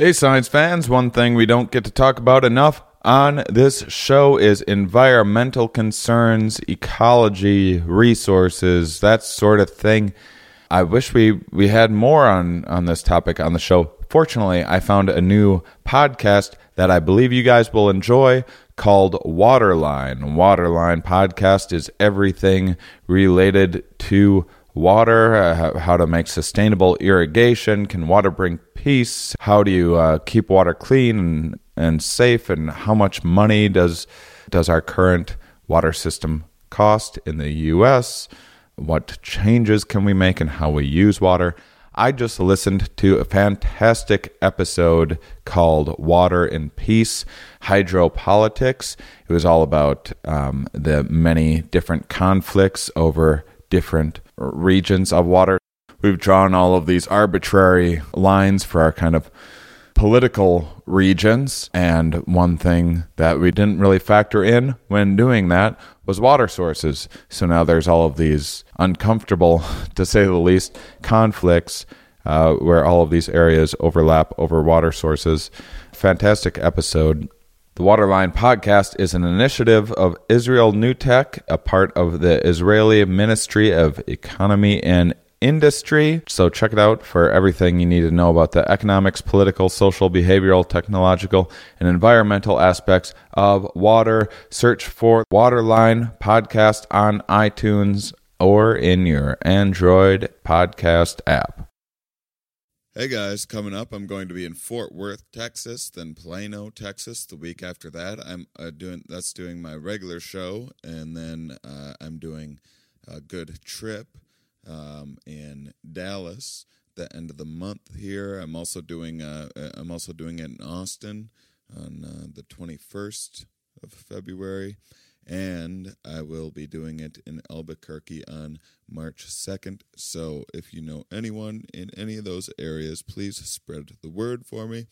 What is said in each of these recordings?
Hey, science fans, one thing we don't get to talk about enough on this show is environmental concerns, ecology, resources, that sort of thing. I wish we, we had more on, on this topic on the show. Fortunately, I found a new podcast that I believe you guys will enjoy called Waterline. Waterline podcast is everything related to water, uh, how to make sustainable irrigation. Can water bring peace? How do you uh, keep water clean and, and safe? And how much money does does our current water system cost in the U.S.? What changes can we make in how we use water? I just listened to a fantastic episode called Water and Peace Hydropolitics. It was all about um, the many different conflicts over different regions of water. We've drawn all of these arbitrary lines for our kind of political regions. And one thing that we didn't really factor in when doing that was water sources. So now there's all of these uncomfortable, to say the least, conflicts uh, where all of these areas overlap over water sources. Fantastic episode. The Waterline podcast is an initiative of Israel New Tech, a part of the Israeli Ministry of Economy and Industry. So check it out for everything you need to know about the economics, political, social, behavioral, technological, and environmental aspects of water. Search for Waterline podcast on iTunes or in your Android podcast app. Hey guys, coming up, I'm going to be in Fort Worth, Texas, then Plano, Texas. The week after that, I'm uh, doing that's doing my regular show, and then uh, I'm doing a good trip um, in Dallas. The end of the month here. I'm also doing uh, uh I'm also doing it in Austin on uh, the 21st of February, and I will be doing it in Albuquerque on March 2nd. So if you know anyone in any of those areas, please spread the word for me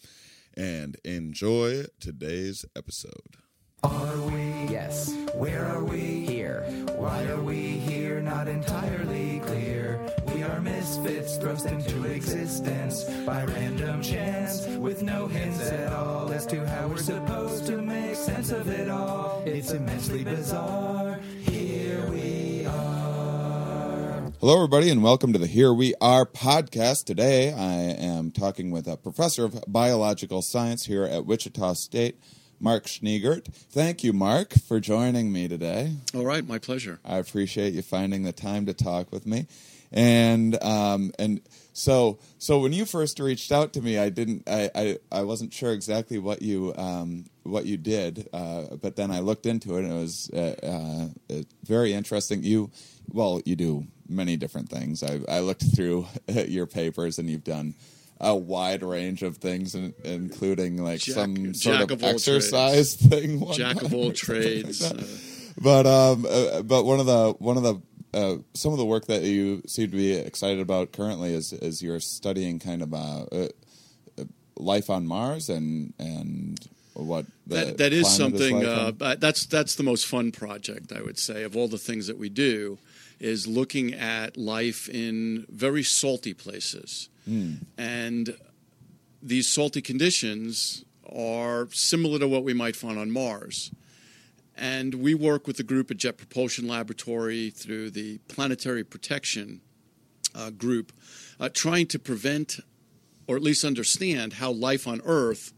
and enjoy today's episode. Are we? Yes. Where are we? Here. Why are we here? Not entirely clear. We are misfits thrust into existence by random chance with no hints at all as to how we're supposed to make sense of it all. It's immensely bizarre. Here we are. Hello, everybody, and welcome to the Here We Are podcast. Today, I am talking with a professor of biological science here at Wichita State, Mark Schneegurt. Thank you, Mark, for joining me today. All right, my pleasure. I appreciate you finding the time to talk with me. And um, and so so when you first reached out to me, I didn't I, I, I wasn't sure exactly what you um, what you did, uh, but then I looked into it and it was uh, uh, very interesting. You well you do many different things. I, I looked through your papers and you've done a wide range of things, in, including like Jack- some sort jack of of exercise thing. Jack of all something like trades. uh, But um, uh, but one of the one of the uh, some of the work that you seem to be excited about currently is is you're studying kind of uh, uh, uh, life on Mars and and what that that is something. uh, that's that's the most fun project I would say of all the things that we do is looking at life in very salty places, and these salty conditions are similar to what we might find on Mars. And we work with the group at Jet Propulsion Laboratory through the Planetary Protection uh, Group, uh, trying to prevent or at least understand how life on Earth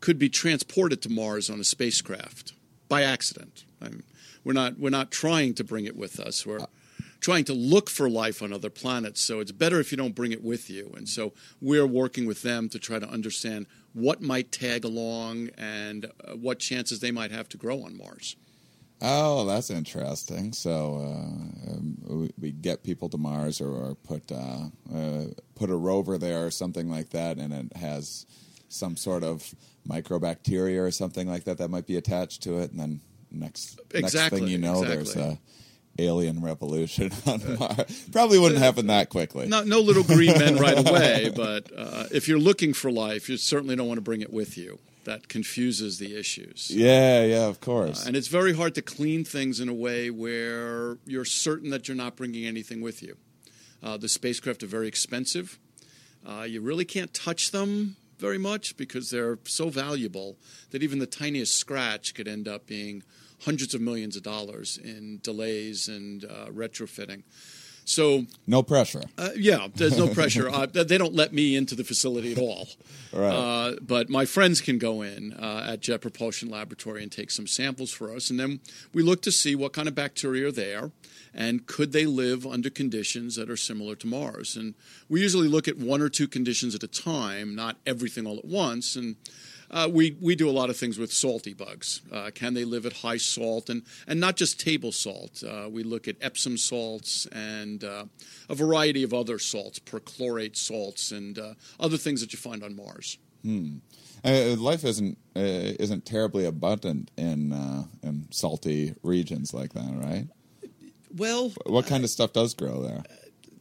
could be transported to Mars on a spacecraft by accident. I mean, we're not we're not trying to bring it with us. We're trying to look for life on other planets. So it's better if you don't bring it with you. And so we're working with them to try to understand what might tag along and uh, what chances they might have to grow on Mars. Oh, that's interesting. So uh, um, we, get people to Mars or, or put uh, uh, put a rover there or something like that, and it has some sort of microbacteria or something like that that might be attached to it, and then next next thing you know, there's a alien revolution on Mars. Probably wouldn't happen that quickly. Not no little green men right away, but uh, if you're looking for life, you certainly don't want to bring it with you. That confuses the issues. Yeah, yeah, of course. And it's very hard to clean things in a way where you're certain that you're not bringing anything with you. Uh, the spacecraft are very expensive. Uh, you really can't touch them very much because they're so valuable that even the tiniest scratch could end up being hundreds of millions of dollars in delays and uh, retrofitting. So no pressure. Uh, yeah, there's no pressure. Uh, they don't let me into the facility at all. Right. Uh, but my friends can go in uh, at Jet Propulsion Laboratory and take some samples for us, and then we look to see what kind of bacteria are there, and could they live under conditions that are similar to Mars. And we usually look at one or two conditions at a time, not everything all at once, and uh, we we do a lot of things with salty bugs. Uh, can they live at high salt and and not just table salt? Uh, we look at Epsom salts and uh, a variety of other salts, perchlorate salts, and uh, other things that you find on Mars. Hmm. Uh, life isn't isn't terribly abundant in in salty regions like that, right? Well, what kind of stuff does grow there?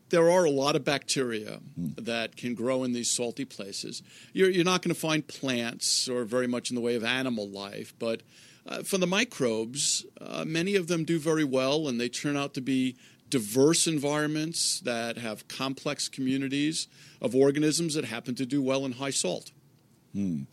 There are a lot of bacteria that can grow in these salty places. You're, you're not going to find plants or very much in the way of animal life, but uh, for the microbes, uh, many of them do very well, and they turn out to be diverse environments that have complex communities of organisms that happen to do well in high salt. Hmm.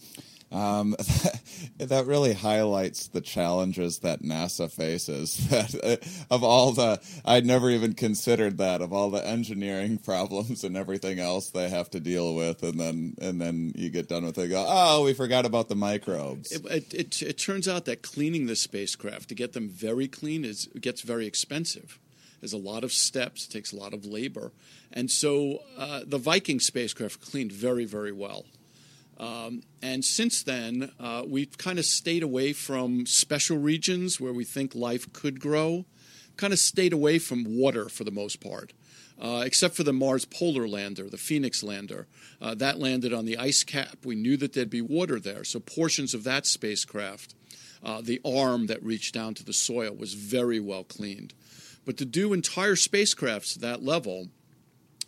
Um, that really highlights the challenges that NASA faces. That uh, of all the, I'd never even considered that of all the engineering problems and everything else they have to deal with, and then and then you get done with it, go, oh, we forgot about the microbes. It, it, it, it turns out that cleaning the spacecraft to get them very clean is gets very expensive. There's a lot of steps, it takes a lot of labor, and so uh, the Viking spacecraft cleaned very very well. Um, and since then, uh, we've kind of stayed away from special regions where we think life could grow, kind of stayed away from water for the most part. Uh, except for the Mars Polar Lander, the Phoenix lander. Uh, that landed on the ice cap. We knew that there'd be water there, so portions of that spacecraft, uh, the arm that reached down to the soil, was very well cleaned. But to do entire spacecrafts to that level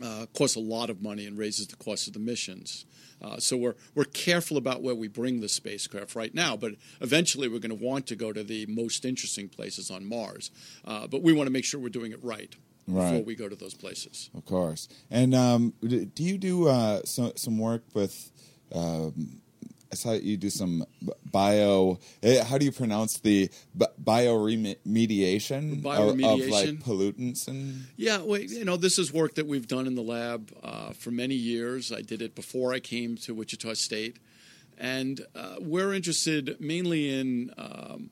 uh, costs a lot of money and raises the cost of the missions. Uh, so we're we're careful about where we bring the spacecraft right now, but eventually we're going to want to go to the most interesting places on Mars. Uh, but we want to make sure we're doing it right. Right. Before we go to those places, of course. And um, do you do uh, so, some work with um, I saw you do some bio. Eh, how do you pronounce the bioremediation, bioremediation. Of, like pollutants and? Yeah, well, you know, this is work that we've done in the lab uh, for many years. I did it before I came to Wichita State, and uh, we're interested mainly in um,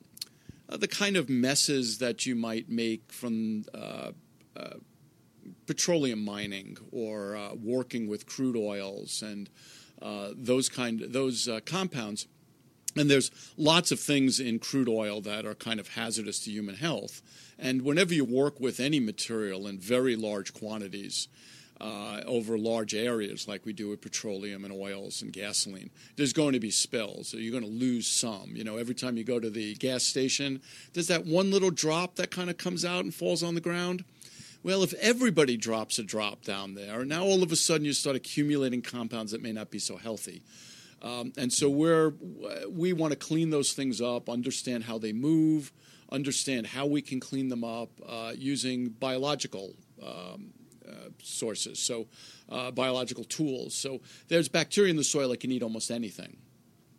uh, the kind of messes that you might make from. Uh, uh, petroleum mining or uh, working with crude oils and uh, those kind those uh, compounds. And there's lots of things in crude oil that are kind of hazardous to human health. And whenever you work with any material in very large quantities, uh, over large areas like we do with petroleum and oils and gasoline, there's going to be spills. So you're going to lose some. You know, every time you go to the gas station, there's that one little drop that kind of comes out and falls on the ground. Well, if everybody drops a drop down there, now all of a sudden you start accumulating compounds that may not be so healthy. Um, and so we're, we want to clean those things up, understand how they move, understand how we can clean them up uh, using biological um, uh, sources, so uh, biological tools. So there's bacteria in the soil that can eat almost anything.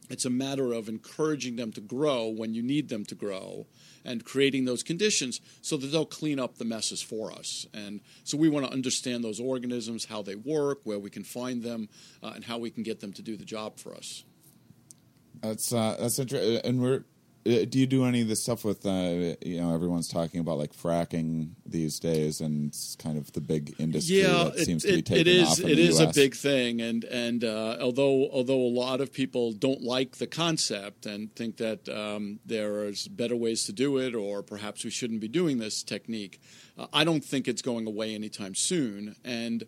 It's a matter of encouraging them to grow when you need them to grow and creating those conditions so that they'll clean up the messes for us. And so we want to understand those organisms, how they work, where we can find them, uh, and how we can get them to do the job for us. That's uh, that's interesting, and we're do you do any of this stuff with uh, you know everyone's talking about like fracking these days and it's kind of the big industry yeah, that it, seems it, to be taking it is off in it the is US. a big thing and and uh, although although a lot of people don't like the concept and think that um, there's better ways to do it or perhaps we shouldn't be doing this technique uh, I don't think it's going away anytime soon and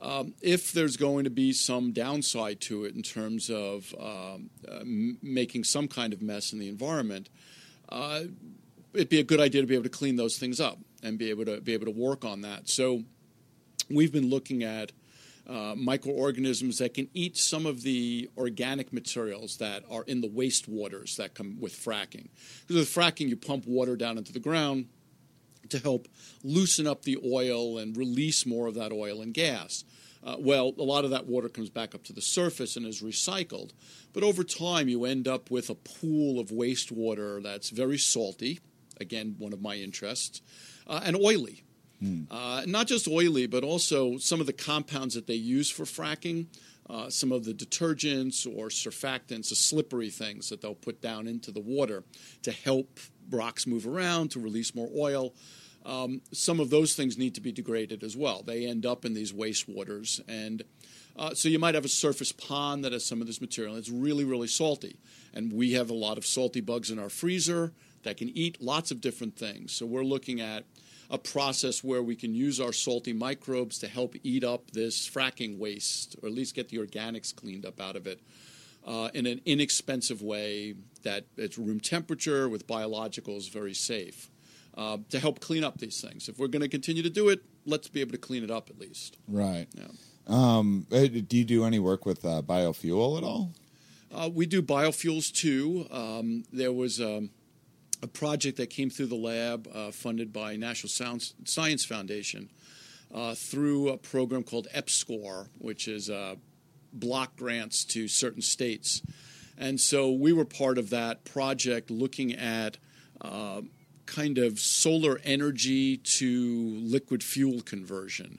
um, if there's going to be some downside to it in terms of um, uh, m- making some kind of mess in the environment, uh, it'd be a good idea to be able to clean those things up and be able to be able to work on that. So we've been looking at uh, microorganisms that can eat some of the organic materials that are in the wastewaters that come with fracking. Because with fracking, you pump water down into the ground to help loosen up the oil and release more of that oil and gas. Uh, well, a lot of that water comes back up to the surface and is recycled. But over time, you end up with a pool of wastewater that's very salty. Again, one of my interests, uh, and oily. Uh, not just oily, but also some of the compounds that they use for fracking, uh, some of the detergents or surfactants, the slippery things that they'll put down into the water to help rocks move around, to release more oil. Um, some of those things need to be degraded as well. They end up in these wastewaters. And uh, so you might have a surface pond that has some of this material. It's really, really salty. And we have a lot of salty bugs in our freezer that can eat lots of different things. So we're looking at a process where we can use our salty microbes to help eat up this fracking waste, or at least get the organics cleaned up out of it. Uh, in an inexpensive way that it's room temperature with biologicals, very safe, uh, to help clean up these things. If we're going to continue to do it, let's be able to clean it up at least. Right. Yeah. Um, uh, do you do any work with uh, biofuel at all? Uh, we do biofuels too. Um, there was um, a project that came through the lab uh, funded by National Sounds- Science Foundation uh, through a program called EPSCOR, which is uh, block grants to certain states. And so we were part of that project looking at uh, kind of solar energy to liquid fuel conversion.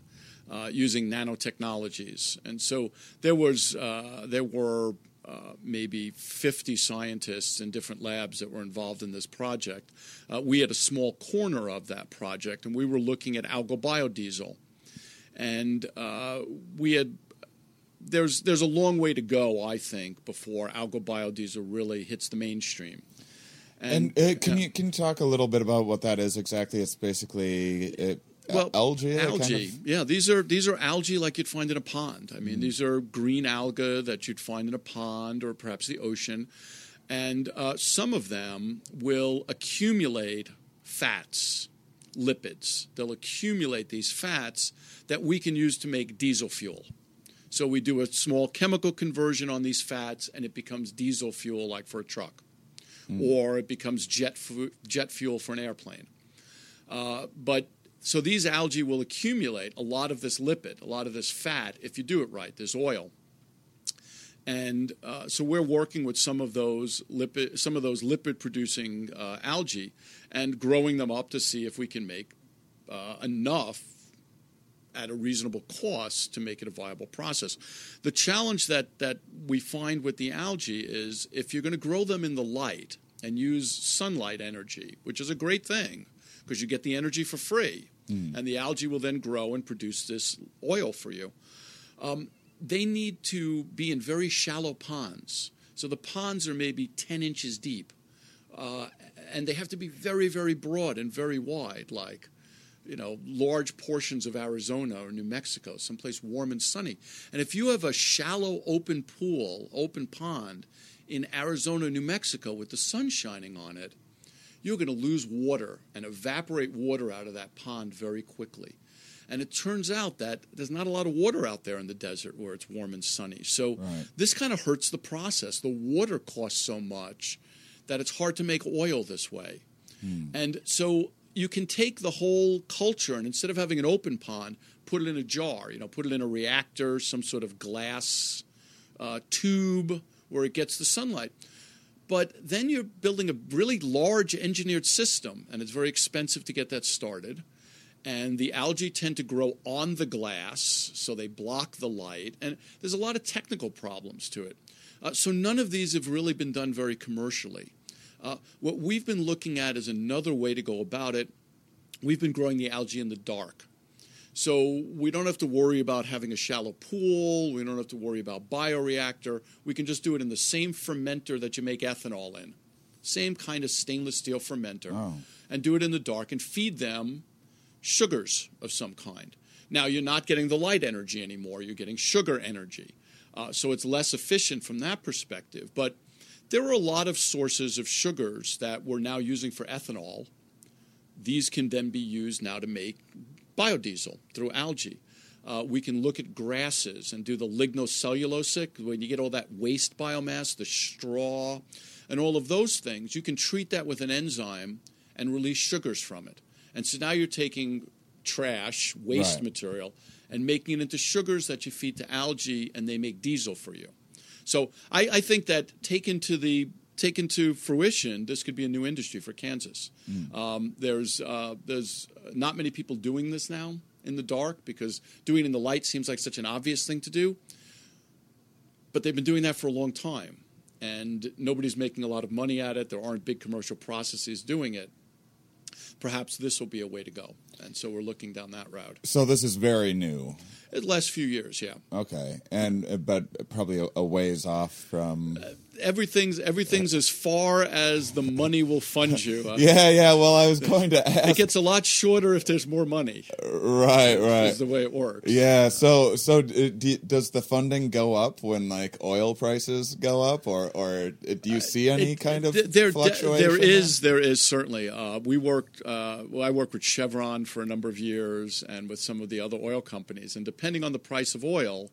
Uh, using nanotechnologies, and so there was uh, there were uh, maybe 50 scientists in different labs that were involved in this project. Uh, we had a small corner of that project, and we were looking at algal biodiesel. And uh, we had there's there's a long way to go, I think, before algal biodiesel really hits the mainstream. And, uh, can you can you talk a little bit about what that is exactly? It's basically it, well, algae. that kind Algae, of- yeah. These are these are algae like you'd find in a pond. I mean, Mm. these are green alga that you'd find in a pond or perhaps the ocean, and uh, some of them will accumulate fats, lipids. They'll accumulate these fats that we can use to make diesel fuel. So we do a small chemical conversion on these fats, and it becomes diesel fuel, like for a truck, or it becomes jet fu- jet fuel for an airplane. Uh, but so these algae will accumulate a lot of this lipid, a lot of this fat, if you do it right. There's oil, and uh, so we're working with some of those lipid, some of those lipid-producing uh, algae, and growing them up to see if we can make uh, enough at a reasonable cost to make it a viable process. The challenge that, that we find with the algae is if you're going to grow them in the light and use sunlight energy, which is a great thing because you get the energy for free, and the algae will then grow and produce this oil for you. Um, they need to be in very shallow ponds. So the ponds are maybe 10 inches deep, uh, and they have to be very, very broad and very wide, like you know, large portions of Arizona or New Mexico, someplace warm and sunny. And if you have a shallow open pool, open pond in Arizona, New Mexico with the sun shining on it, you're going to lose water and evaporate water out of that pond very quickly. And it turns out that there's not a lot of water out there in the desert where it's warm and sunny. So Right. this kind of hurts the process. The water costs so much that it's hard to make oil this way. Hmm. And so you can take the whole culture and instead of having an open pond, put it in a jar, you know, put it in a reactor, some sort of glass uh, tube where it gets the sunlight. But then you're building a really large engineered system, and it's very expensive to get that started. And the algae tend to grow on the glass, so they block the light. And there's a lot of technical problems to it. Uh, so none of these have really been done very commercially. Uh, what we've been looking at is another way to go about it. We've been growing the algae in the dark. So we don't have to worry about having a shallow pool. We don't have to worry about bioreactor. We can just do it in the same fermenter that you make ethanol in. Same kind of stainless steel fermenter. Oh. And do it in the dark and feed them sugars of some kind. Now you're not getting the light energy anymore. You're getting sugar energy. Uh, so it's less efficient from that perspective. But there are a lot of sources of sugars that we're now using for ethanol. These can then be used now to make biodiesel through algae. Uh, we can look at grasses and do the lignocellulosic, when you get all that waste biomass, the straw, and all of those things. You can treat that with an enzyme and release sugars from it. And so now you're taking trash, waste Right. material, and making it into sugars that you feed to algae, and they make diesel for you. So I, I think that taken to the taken to fruition, this could be a new industry for Kansas. Um, there's uh, there's not many people doing this now in the dark because doing it in the light seems like such an obvious thing to do. But they've been doing that for a long time, and nobody's making a lot of money at it. There aren't big commercial processes doing it. Perhaps this will be a way to go, and so we're looking down that route. So this is very new. The last few years, yeah. Okay, and uh, but probably a, a ways off from. Everything's everything's as far as the money will fund you. Uh, yeah, yeah. Well, I was going to It gets a lot shorter if there's more money. right, right. Is the way it works. Yeah. So, so uh, do, does the funding go up when like oil prices go up, or or uh, do you see any It- kind of th- there, fluctuation? there is there is certainly. Uh, we worked. Uh, well, I worked with Chevron for a number of years, and with some of the other oil companies. And depending on the price of oil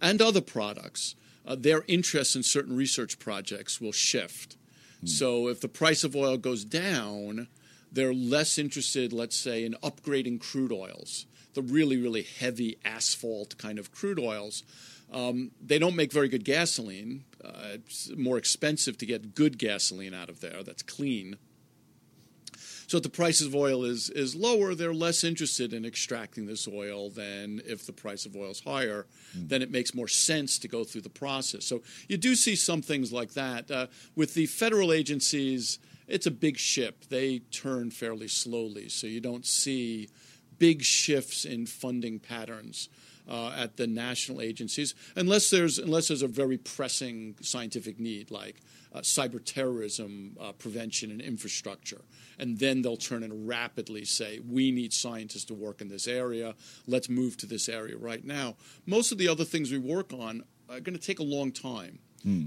and other products, uh, their interest in certain research projects will shift. So if the price of oil goes down, they're less interested, let's say, in upgrading crude oils, the really, really heavy asphalt kind of crude oils. Um, they don't make very good gasoline. Uh, it's more expensive to get good gasoline out of there that's clean. So if the price of oil is, is lower, they're less interested in extracting this oil than if the price of oil is higher. Then it makes more sense to go through the process. So you do see some things like that. Uh, with the federal agencies, it's a big ship. They turn fairly slowly, so you don't see big shifts in funding patterns uh, at the national agencies, unless there's unless there's a very pressing scientific need like uh, cyber terrorism uh, prevention and infrastructure, and then they'll turn and rapidly say, "We need scientists to work in this area. Let's move to this area right now." Most of the other things we work on are going to take a long time.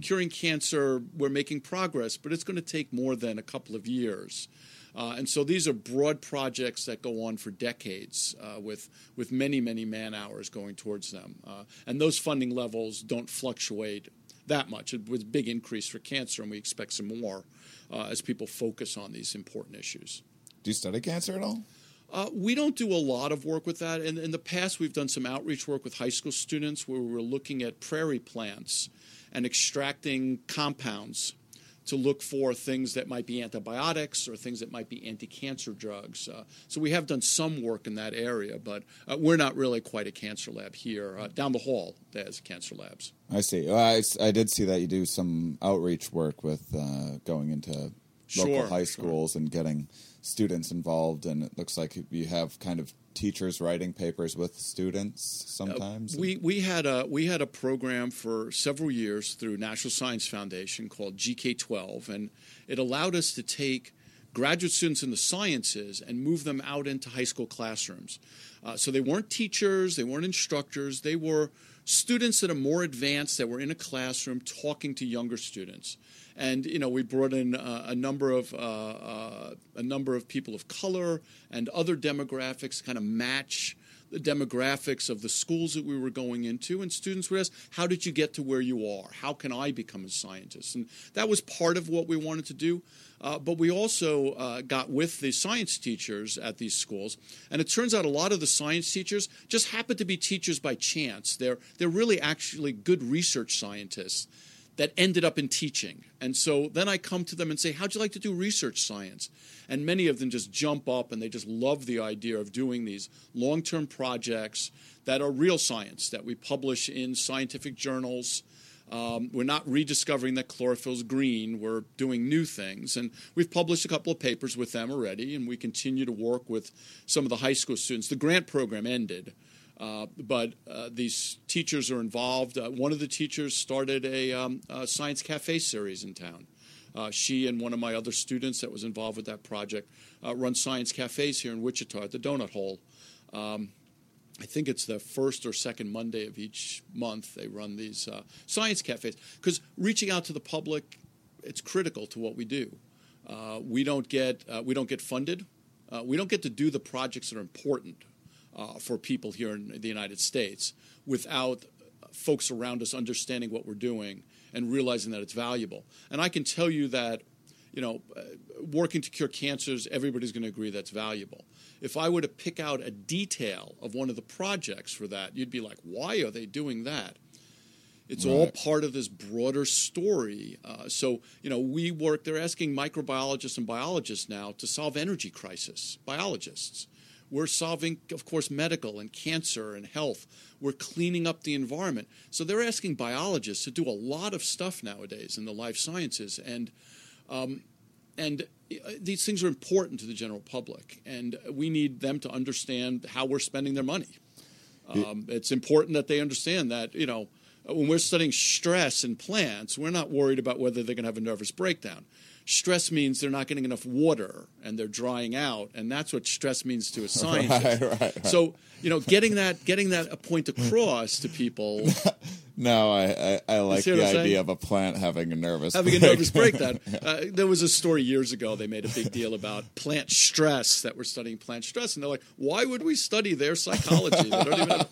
Curing cancer, we're making progress, but it's going to take more than a couple of years. Uh, and so these are broad projects that go on for decades uh, with, with many, many man hours going towards them. Uh, and those funding levels don't fluctuate that much. It was a big increase for cancer, and we expect some more uh, as people focus on these important issues. Do you study cancer at all? Uh, we don't do a lot of work with that. In, in the past, we've done some outreach work with high school students where we were looking at prairie plants and extracting compounds to look for things that might be antibiotics or things that might be anti-cancer drugs. Uh, so we have done some work in that area, but uh, we're not really quite a cancer lab here. Uh, down the hall, there's cancer labs. I see. Well, I, I did see that you do some outreach work with uh, going into local Sure, high sure. schools and getting students involved, and it looks like you have kind of teachers writing papers with students uh, sometimes. We we had a we had a program for several years through National Science Foundation called GK12, and it allowed us to take graduate students in the sciences and move them out into high school classrooms. Uh, so they weren't teachers, they weren't instructors, they were students that are more advanced that were in a classroom talking to younger students. And you know, we brought in uh, a number of uh, uh, a number of people of color and other demographics kind of match the demographics of the schools that we were going into, and students would ask, How did you get to where you are? How can I become a scientist? And that was part of what we wanted to do. Uh, but we also uh, got with the science teachers at these schools, and it turns out a lot of the science teachers just happen to be teachers by chance. They're, they're really actually good research scientists that ended up in teaching. And so then I come to them and say, How'd you like to do research science? And many of them just jump up and they just love the idea of doing these long term projects that are real science that we publish in scientific journals. Um, we're not rediscovering that chlorophyll's green. We're doing new things. And we've published a couple of papers with them already, and we continue to work with some of the high school students. The grant program ended. Uh, but uh, these teachers are involved. Uh, one of the teachers started a, um, a science cafe series in town. Uh, she and one of my other students that was involved with that project uh, run science cafes here in Wichita at the Donut Hole. Um, I think it's the first or second Monday of each month they run these science cafes because reaching out to the public, it's critical to what we do. We don't get we don't get funded. We don't get to do the projects that are important uh, for people here in the United States without folks around us understanding what we're doing and realizing that it's valuable. And I can tell you that you know, uh, working to cure cancers, everybody's going to agree that's valuable. If I were to pick out a detail of one of the projects for that, you'd be like, why are they doing that? It's all part of this broader story. Uh, so, you know, we work, they're asking microbiologists and biologists now to solve energy crisis, biologists. We're solving, of course, medical and cancer and health. We're cleaning up the environment. So they're asking biologists to do a lot of stuff nowadays in the life sciences. And and uh, these things are important to the general public, and we need them to understand how we're spending their money. Um, it's important that they understand that you know when we're studying stress in plants, we're not worried about whether they're going to have a nervous breakdown. Stress means they're not getting enough water and they're drying out, and that's what stress means to a scientist. right, right. So you know, getting that getting that a point across to people No, I, I, I like the idea saying? of a plant having a nervous having a nervous breakdown. Uh, there was a story years ago. They made a big deal about plant stress that we're studying plant stress, and they're like, "Why would we study their psychology? They don't even." Know.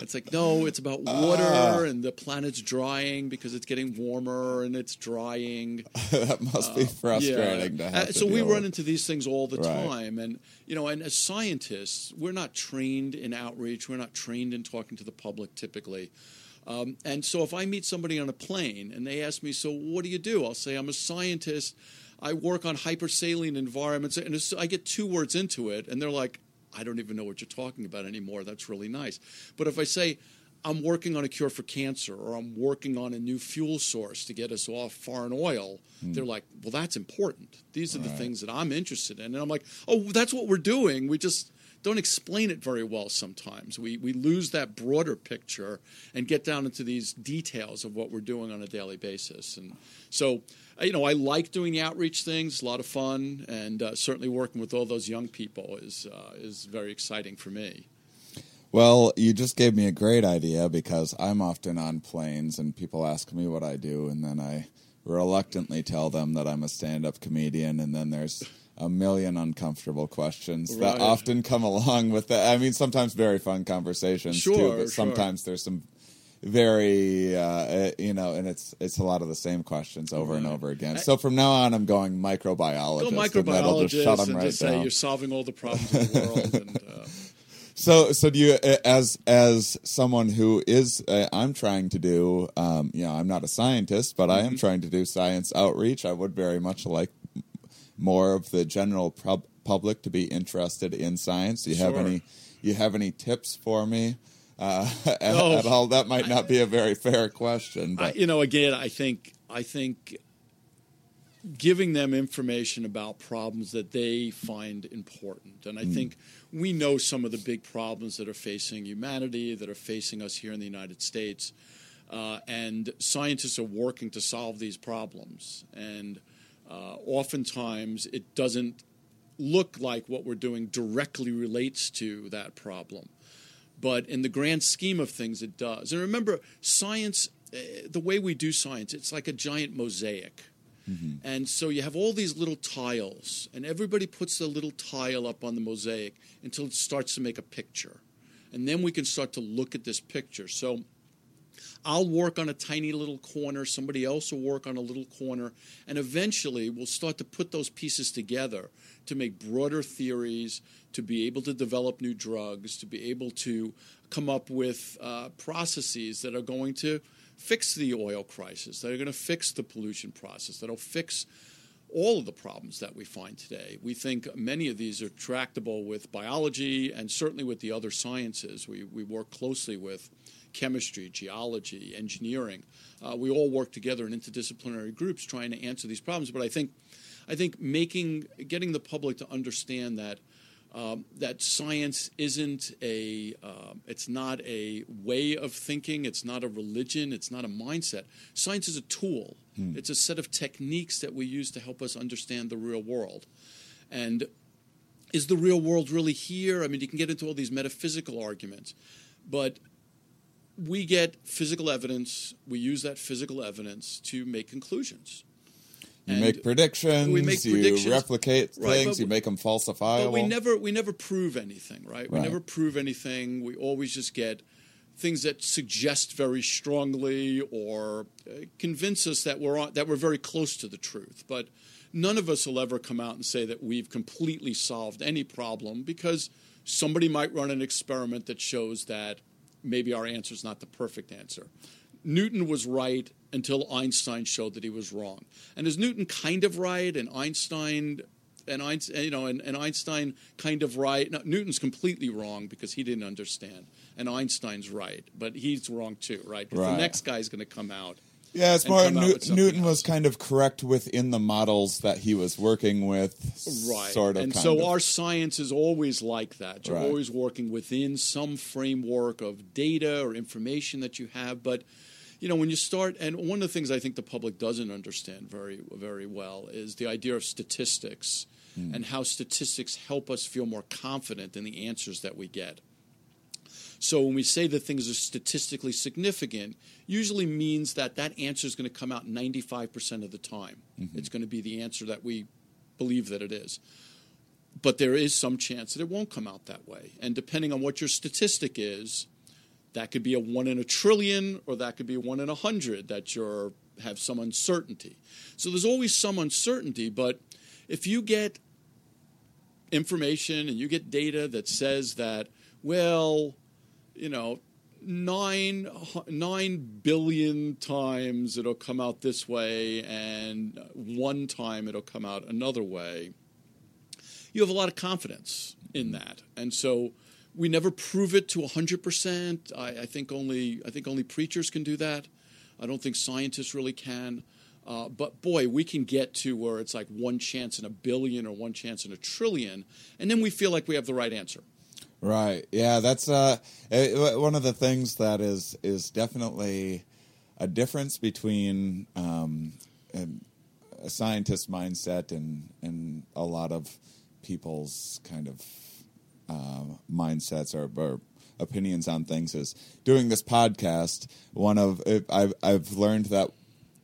It's like no, it's about water Ah. and the planet's drying because it's getting warmer and it's drying. that must be frustrating to Uh, so we run with. into these things all the Right. time, and you know, and as scientists, we're not trained in outreach. We're not trained in talking to the public typically. Um, and so, if I meet somebody on a plane and they ask me, "So, what do you do?" I'll say, "I'm a scientist. I work on hypersaline environments." And I get two words into it, and they're like, "I don't even know what you're talking about anymore." That's really nice. But if I say, I'm working on a cure for cancer, or I'm working on a new fuel source to get us off foreign oil. Hmm. They're like, well, that's important. These are the things that I'm interested in. And I'm like, oh, that's what we're doing. We just don't explain it very well sometimes. We, we lose that broader picture and get down into these details of what we're doing on a daily basis. And so, you know, I like doing the outreach things, a lot of fun, and uh, certainly working with all those young people is, uh, is very exciting for me. Well, you just gave me a great idea because I'm often on planes and people ask me what I do, and then I reluctantly tell them that I'm a stand up comedian, and then there's a million uncomfortable questions that often come along with that. I mean, sometimes very fun conversations too, Sure, but sure. sometimes there's some very uh, uh, you know and it's it's a lot of the same questions over and over again so from now on i'm going microbiologist Go and that'll just shut microbiologist them and right just say down. you're solving all the problems in the world. And, uh, So, so do you, uh, as as someone who is, uh, I'm trying to do, um, you know, I'm not a scientist, but I am trying to do science outreach. I would very much like more of the general pub- public to be interested in science. Do you have any, you have any tips for me? Uh, at, Oh. at all, that might not be a very fair question, I, but you know, again, I think I think giving them information about problems that they find important, and I think we know some of the big problems that are facing humanity, that are facing us here in the United States, uh, and scientists are working to solve these problems, and uh, oftentimes it doesn't look like what we're doing directly relates to that problem but in the grand scheme of things, it does. And remember, science, eh, the way we do science, it's like a giant mosaic. And so you have all these little tiles, and everybody puts their little tile up on the mosaic until it starts to make a picture. And then we can start to look at this picture. So I'll work on a tiny little corner, somebody else will work on a little corner, and eventually we'll start to put those pieces together to make broader theories, to be able to develop new drugs, to be able to come up with uh, processes that are going to fix the oil crisis, that are going to fix the pollution process, that'll fix all of the problems that we find today. We think many of these are tractable with biology and certainly with the other sciences. We, we work closely with chemistry, geology, engineering. Uh, we all work together in interdisciplinary groups trying to answer these problems. But I think, I think making, getting the public to understand that um, that science isn't a um, it's not a way of thinking it's not a religion it's not a mindset. Science is a tool. It's a set of techniques that we use to help us understand the real world. And is the real world really here? I mean you can get into all these metaphysical arguments but we get physical evidence we use that physical evidence to make conclusions you And- make predictions, we make you predictions. replicate Right, things, you make them falsifiable. But we never we never prove anything, right? We Right. never prove anything. We always just get things that suggest very strongly or uh, convince us that we're on, that we're very close to the truth. But none of us will ever come out and say that we've completely solved any problem because somebody might run an experiment that shows that maybe our answer is not the perfect answer. Newton was right until Einstein showed that he was wrong. And is Newton kind of right and Einstein and Einstein, you know, and, and Einstein kind of right? No, Newton's completely wrong because he didn't understand, and Einstein's right, but he's wrong too, right? Because Right. the next guy's going to come out. Yeah, it's more New- with something Newton was kind of correct within the models that he was working with, right sort of. and kind so of. our science is always like that you're Right. always working within some framework of data or information that you have but you know when you start and one of the things i think the public doesn't understand very very well is the idea of statistics Hmm. and how statistics help us feel more confident in the answers that we get so when we say that things are statistically significant, usually means that that answer is going to come out 95% of the time. It's going to be the answer that we believe that it is. But there is some chance that it won't come out that way. And depending on what your statistic is, that could be a one in a trillion or that could be one in a hundred that you're have some uncertainty. So there's always some uncertainty, but if you get information and you get data that says that, well, you know, nine nine billion times it'll come out this way, and one time it'll come out another way. You have a lot of confidence in that, and so we never prove it to hundred percent. I, I think only I think only preachers can do that. I don't think scientists really can. Uh, but boy, we can get to where it's like one chance in a billion or one chance in a trillion, and then we feel like we have the right answer. Right. Yeah, that's uh, eh, one of the things that is is definitely a difference between um, an- a scientist mindset and and a lot of people's kind of uh, mindsets or, or opinions on things is doing this podcast. One of I've I've learned that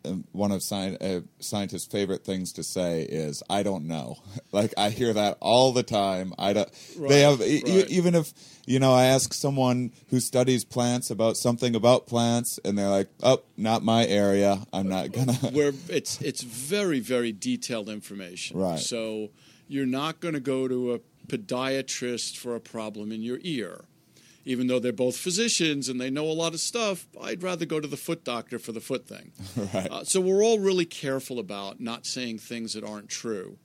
um, one of sci- uh, scientists' favorite things to say is "I don't know." like I hear that all the time. I don't. they have e- e- even if you know I ask someone who studies plants about something about plants, and they're like, "Oh, not my area. I'm not gonna." where it's it's very very detailed information. Right. So you're not going to go to a podiatrist for a problem in your ear. Even though they're both physicians and they know a lot of stuff, I'd rather go to the foot doctor for the foot thing. Right. Uh, so we're all really careful about not saying things that aren't true.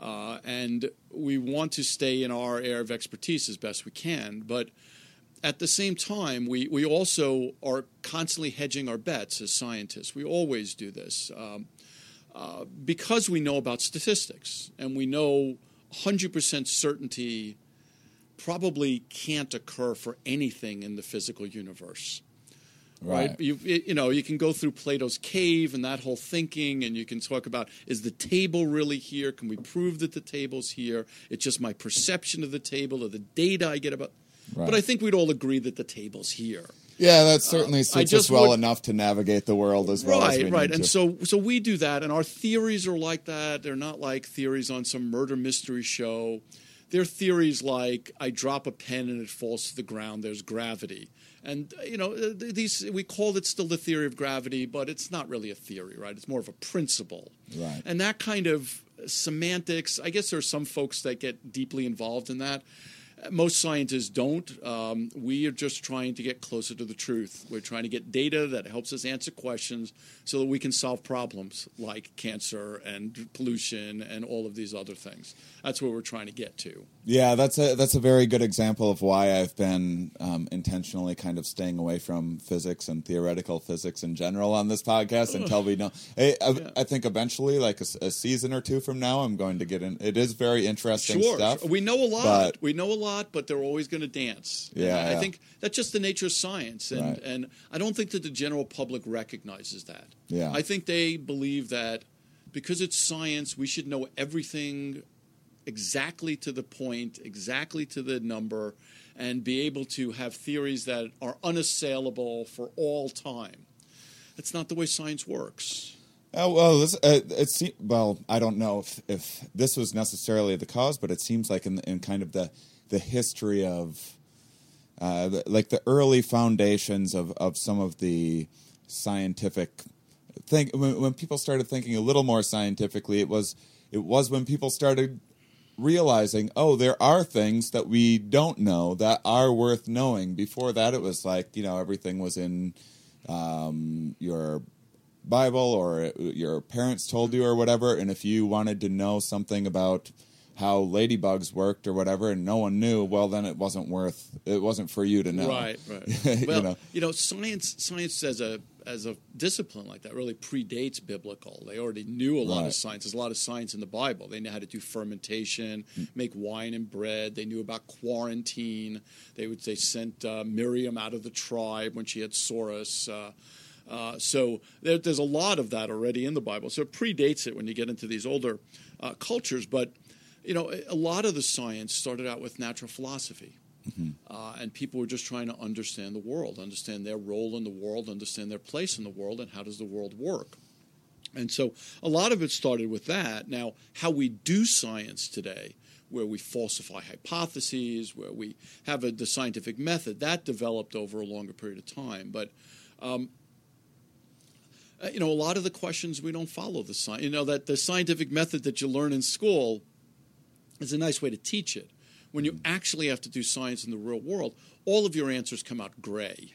Uh, and we want to stay in our area of expertise as best we can. But at the same time, we, we also are constantly hedging our bets as scientists. We always do this um, uh, because we know about statistics and we know 100% certainty probably can't occur for anything in the physical universe right? Right. You, you know, you can go through Plato's cave and that whole thinking, and you can talk about is the table really here? Can we prove that the table's here? It's just my perception of the table or the data I get about. Right. But I think we'd all agree that the table's here. Yeah, that certainly suits just us well would- enough to navigate the world as well as right, we right. And to. so, so we do that, and our theories are like that. They're not like theories on some murder mystery show. They're theories like I drop a pen and it falls to the ground. There's gravity, and uh, you know uh, these we call it still the theory of gravity, but it's not really a theory, right? It's more of a principle. Right. And that kind of semantics. I guess there are some folks that get deeply involved in that. Most scientists don't. Um, we are just trying to get closer to the truth. We're trying to get data that helps us answer questions so that we can solve problems like cancer and pollution and all of these other things. That's what we're trying to get to. Yeah, that's a that's a very good example of why I've been um, intentionally kind of staying away from physics and theoretical physics in general on this podcast until we know. I, I, I think eventually, like a season or two from now, I'm going to get in. It is very interesting Sure, stuff. sure. we know a lot. but- we know a lot, but they're always going to dance. Yeah, I, I yeah. think that's just the nature of science, and Right. and I don't think that the general public recognizes that. Yeah. I think they believe that because it's science, we should know everything exactly to the point, exactly to the number, and be able to have theories that are unassailable for all time. That's not the way science works. Oh well, this, uh, it se- well, I don't know if, if this was necessarily the cause, but it seems like in in kind of the the history of uh, the, like the early foundations of of some of the scientific think when, when people started thinking a little more scientifically it was it was when people started realizing oh there are things that we don't know that are worth knowing before that it was like you know everything was in um, your bible or your parents told you or whatever and if you wanted to know something about how ladybugs worked or whatever and no one knew well then it wasn't worth it wasn't for you to know Right, right. You well, know. you know, science science as a as a discipline like that really predates biblical. They already knew a lot Right. of science. There's a lot of science in the Bible. They knew how to do fermentation, Hmm. make wine and bread. They knew about quarantine. They would they sent uh, Miriam out of the tribe when she had Saurus. Uh, uh, so there, there's a lot of that already in the Bible. So it predates it when you get into these older uh, cultures. But you know, a lot of the science started out with natural philosophy. Uh, and people were just trying to understand the world, understand their role in the world, understand their place in the world, and how does the world work. And so a lot of it started with that. Now, how we do science today, where we falsify hypotheses, where we have a, the scientific method, that developed over a longer period of time. But um, uh, you know, a lot of the questions we don't follow the science. You know that the scientific method that you learn in school is a nice way to teach it. When you actually have to do science in the real world, all of your answers come out gray.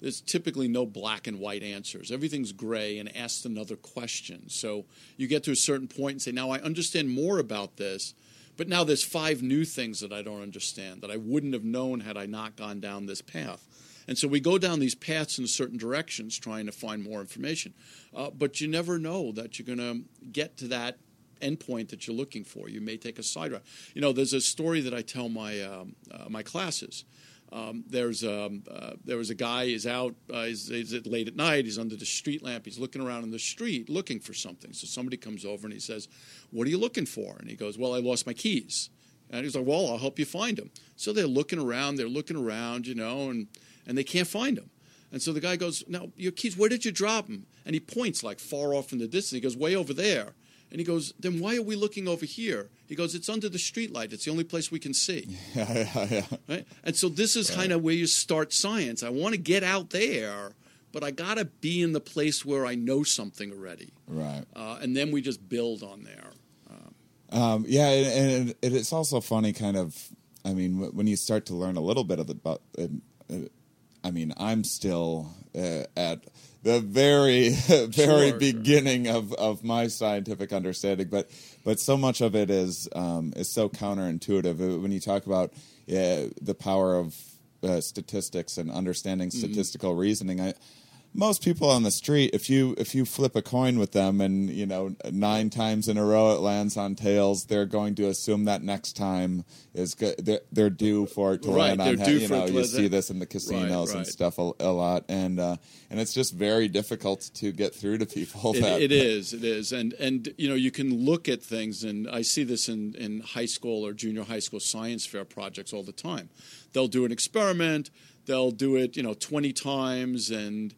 There's typically no black and white answers. Everything's gray and asked another question. So you get to a certain point and say, Now I understand more about this, but now there's five new things that I don't understand that I wouldn't have known had I not gone down this path. And so we go down these paths in certain directions trying to find more information. Uh, but you never know that you're going to get to that endpoint that you're looking for. You may take a side route. You know, there's a story that I tell my um, uh, my classes. Um, there's um, uh, there was a guy. is out. Uh, he's, he's at- late at night. He's under the street lamp. He's looking around in the street looking for something. So somebody comes over and he says, "What are you looking for?" And he goes, "Well, I lost my keys." And he's like, "Well, I'll help you find them." So they're looking around. They're looking around, you know, and and they can't find them. And so the guy goes, "Now your keys. Where did you drop them?" And he points like far off in the distance. He goes, "Way over there." And he goes, "Then why are we looking over here?" He goes, "It's under the streetlight. It's the only place we can see." yeah, yeah, yeah. Right? And so this is kind of where you start science. I want to get out there, but I got to be in the place where I know something already. right Uh, and then we just build on there. Um, yeah, and, and it, it's also funny, kind of. I mean, when you start to learn a little bit of the, about, uh, I mean, I'm still uh, at the very, very Sure, sure. beginning of, of my scientific understanding, but but so much of it is um, is so counterintuitive. Uh, When you talk about uh, the power of uh, statistics and understanding Mm-hmm. statistical reasoning, I most people on the street if you if you flip a coin with them and you know nine times in a row it lands on tails they're going to assume that next time is good they're, they're due for it to Right, land on they're he- due you know you see this in the casinos right. and stuff a, a lot and uh, and it's just very difficult to get through to people It, that it is, it is, and and you know you can look at things, and I see this in in high school or junior high school science fair projects all the time. They'll do an experiment, they'll do it, you know, twenty times, and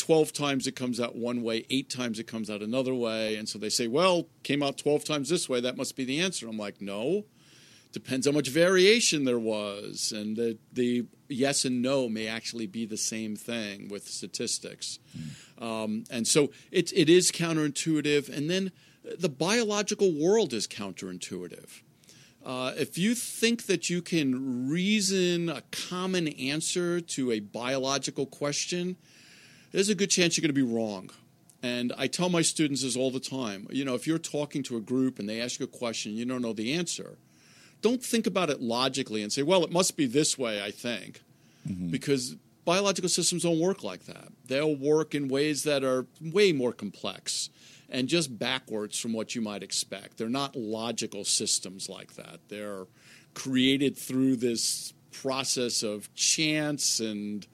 12 times it comes out one way, eight times it comes out another way. And so they say, well, came out 12 times this way, that must be the answer. I'm like, no. Depends how much variation there was. And the, the yes and no may actually be the same thing with statistics. Um, and so it, it is counterintuitive. And then the biological world is counterintuitive. Uh, if you think that you can reason a common answer to a biological question, there's a good chance you're going to be wrong. And I tell my students this all the time. You know, if you're talking to a group and they ask you a question, you don't know the answer, don't think about it logically and say, well, it must be this way, I think. Mm-hmm. Because biological systems don't work like that. They'll work in ways that are way more complex and just backwards from what you might expect. They're not logical systems like that. They're created through this process of chance and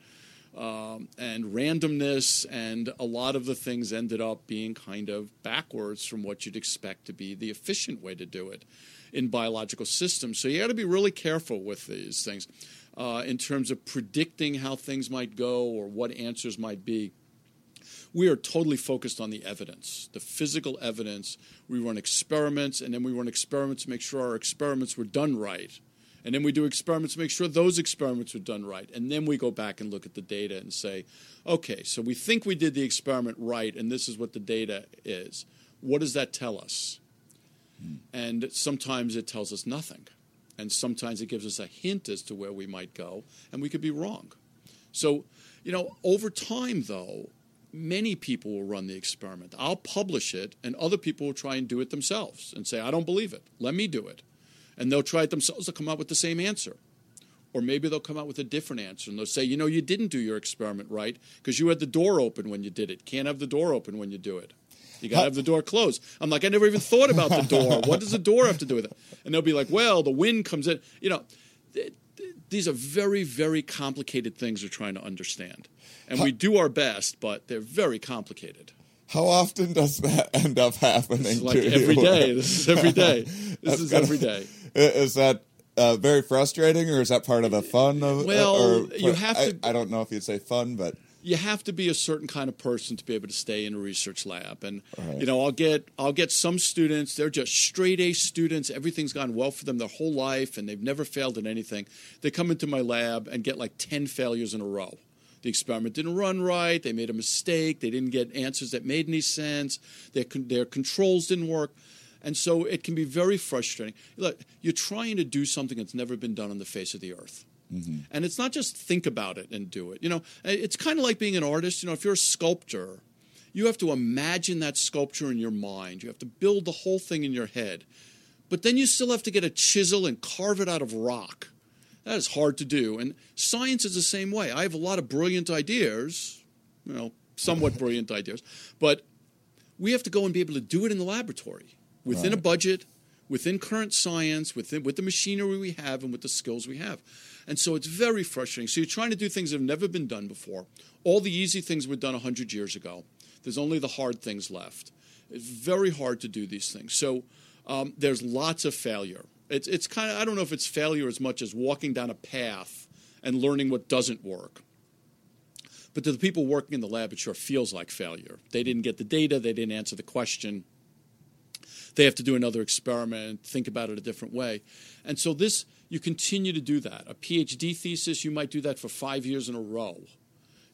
um, and randomness, and a lot of the things ended up being kind of backwards from what you'd expect to be the efficient way to do it in biological systems. So you got to be really careful with these things uh, in terms of predicting how things might go or what answers might be. We are totally focused on the evidence, the physical evidence. We run experiments, and then we run experiments to make sure our experiments were done right. And then we do experiments to make sure those experiments are done right. And then we go back and look at the data and say, okay, so we think we did the experiment right, and this is what the data is. What does that tell us? Hmm. And sometimes it tells us nothing. And sometimes it gives us a hint as to where we might go, and we could be wrong. So, you know, over time, though, many people will run the experiment. I'll publish it, and other people will try and do it themselves and say, I don't believe it. Let me do it. And they'll try it themselves to come out with the same answer. Or maybe they'll come out with a different answer and they'll say, you know, you didn't do your experiment right because you had the door open when you did it. Can't have the door open when you do it. You got to have the door closed. I'm like, I never even thought about the door. What does the door have to do with it? And they'll be like, well, the wind comes in. You know, th- th- these are very, very complicated things we're trying to understand. And we do our best, but they're very complicated. How often does that end up happening? It's like every day. This is every day. This is every day. Is that uh, very frustrating, or is that part of the fun? Of, Well, or, you have I, to- I don't know if you'd say fun, but you have to be a certain kind of person to be able to stay in a research lab and Right. you know i'll get i'll get some students they're just straight a students everything's gone well for them their whole life and they've never failed at anything they come into my lab and get like 10 failures in a row the experiment didn't run right they made a mistake they didn't get answers that made any sense their, their controls didn't work and so it can be very frustrating look you're trying to do something that's never been done on the face of the earth mm-hmm. and it's not just think about it and do it. You know, it's kind of like being an artist. You know, if you're a sculptor, you have to imagine that sculpture in your mind. You have to build the whole thing in your head. But then you still have to get a chisel and carve it out of rock. That is hard to do. And science is the same way. I have a lot of brilliant ideas, you know, somewhat brilliant ideas, but we have to go and be able to do it in the laboratory within a budget, within current science, within with the machinery we have and with the skills we have. And so it's very frustrating. So you're trying to do things that have never been done before. All the easy things were done 100 years ago. There's only the hard things left. It's very hard to do these things. So um, there's lots of failure. It's, it's kind of, I don't know if it's failure as much as walking down a path and learning what doesn't work. But to the people working in the lab, it sure feels like failure. They didn't get the data, they didn't answer the question. They have to do another experiment, think about it a different way. And so, this, you continue to do that. A PhD thesis, you might do that for five years in a row.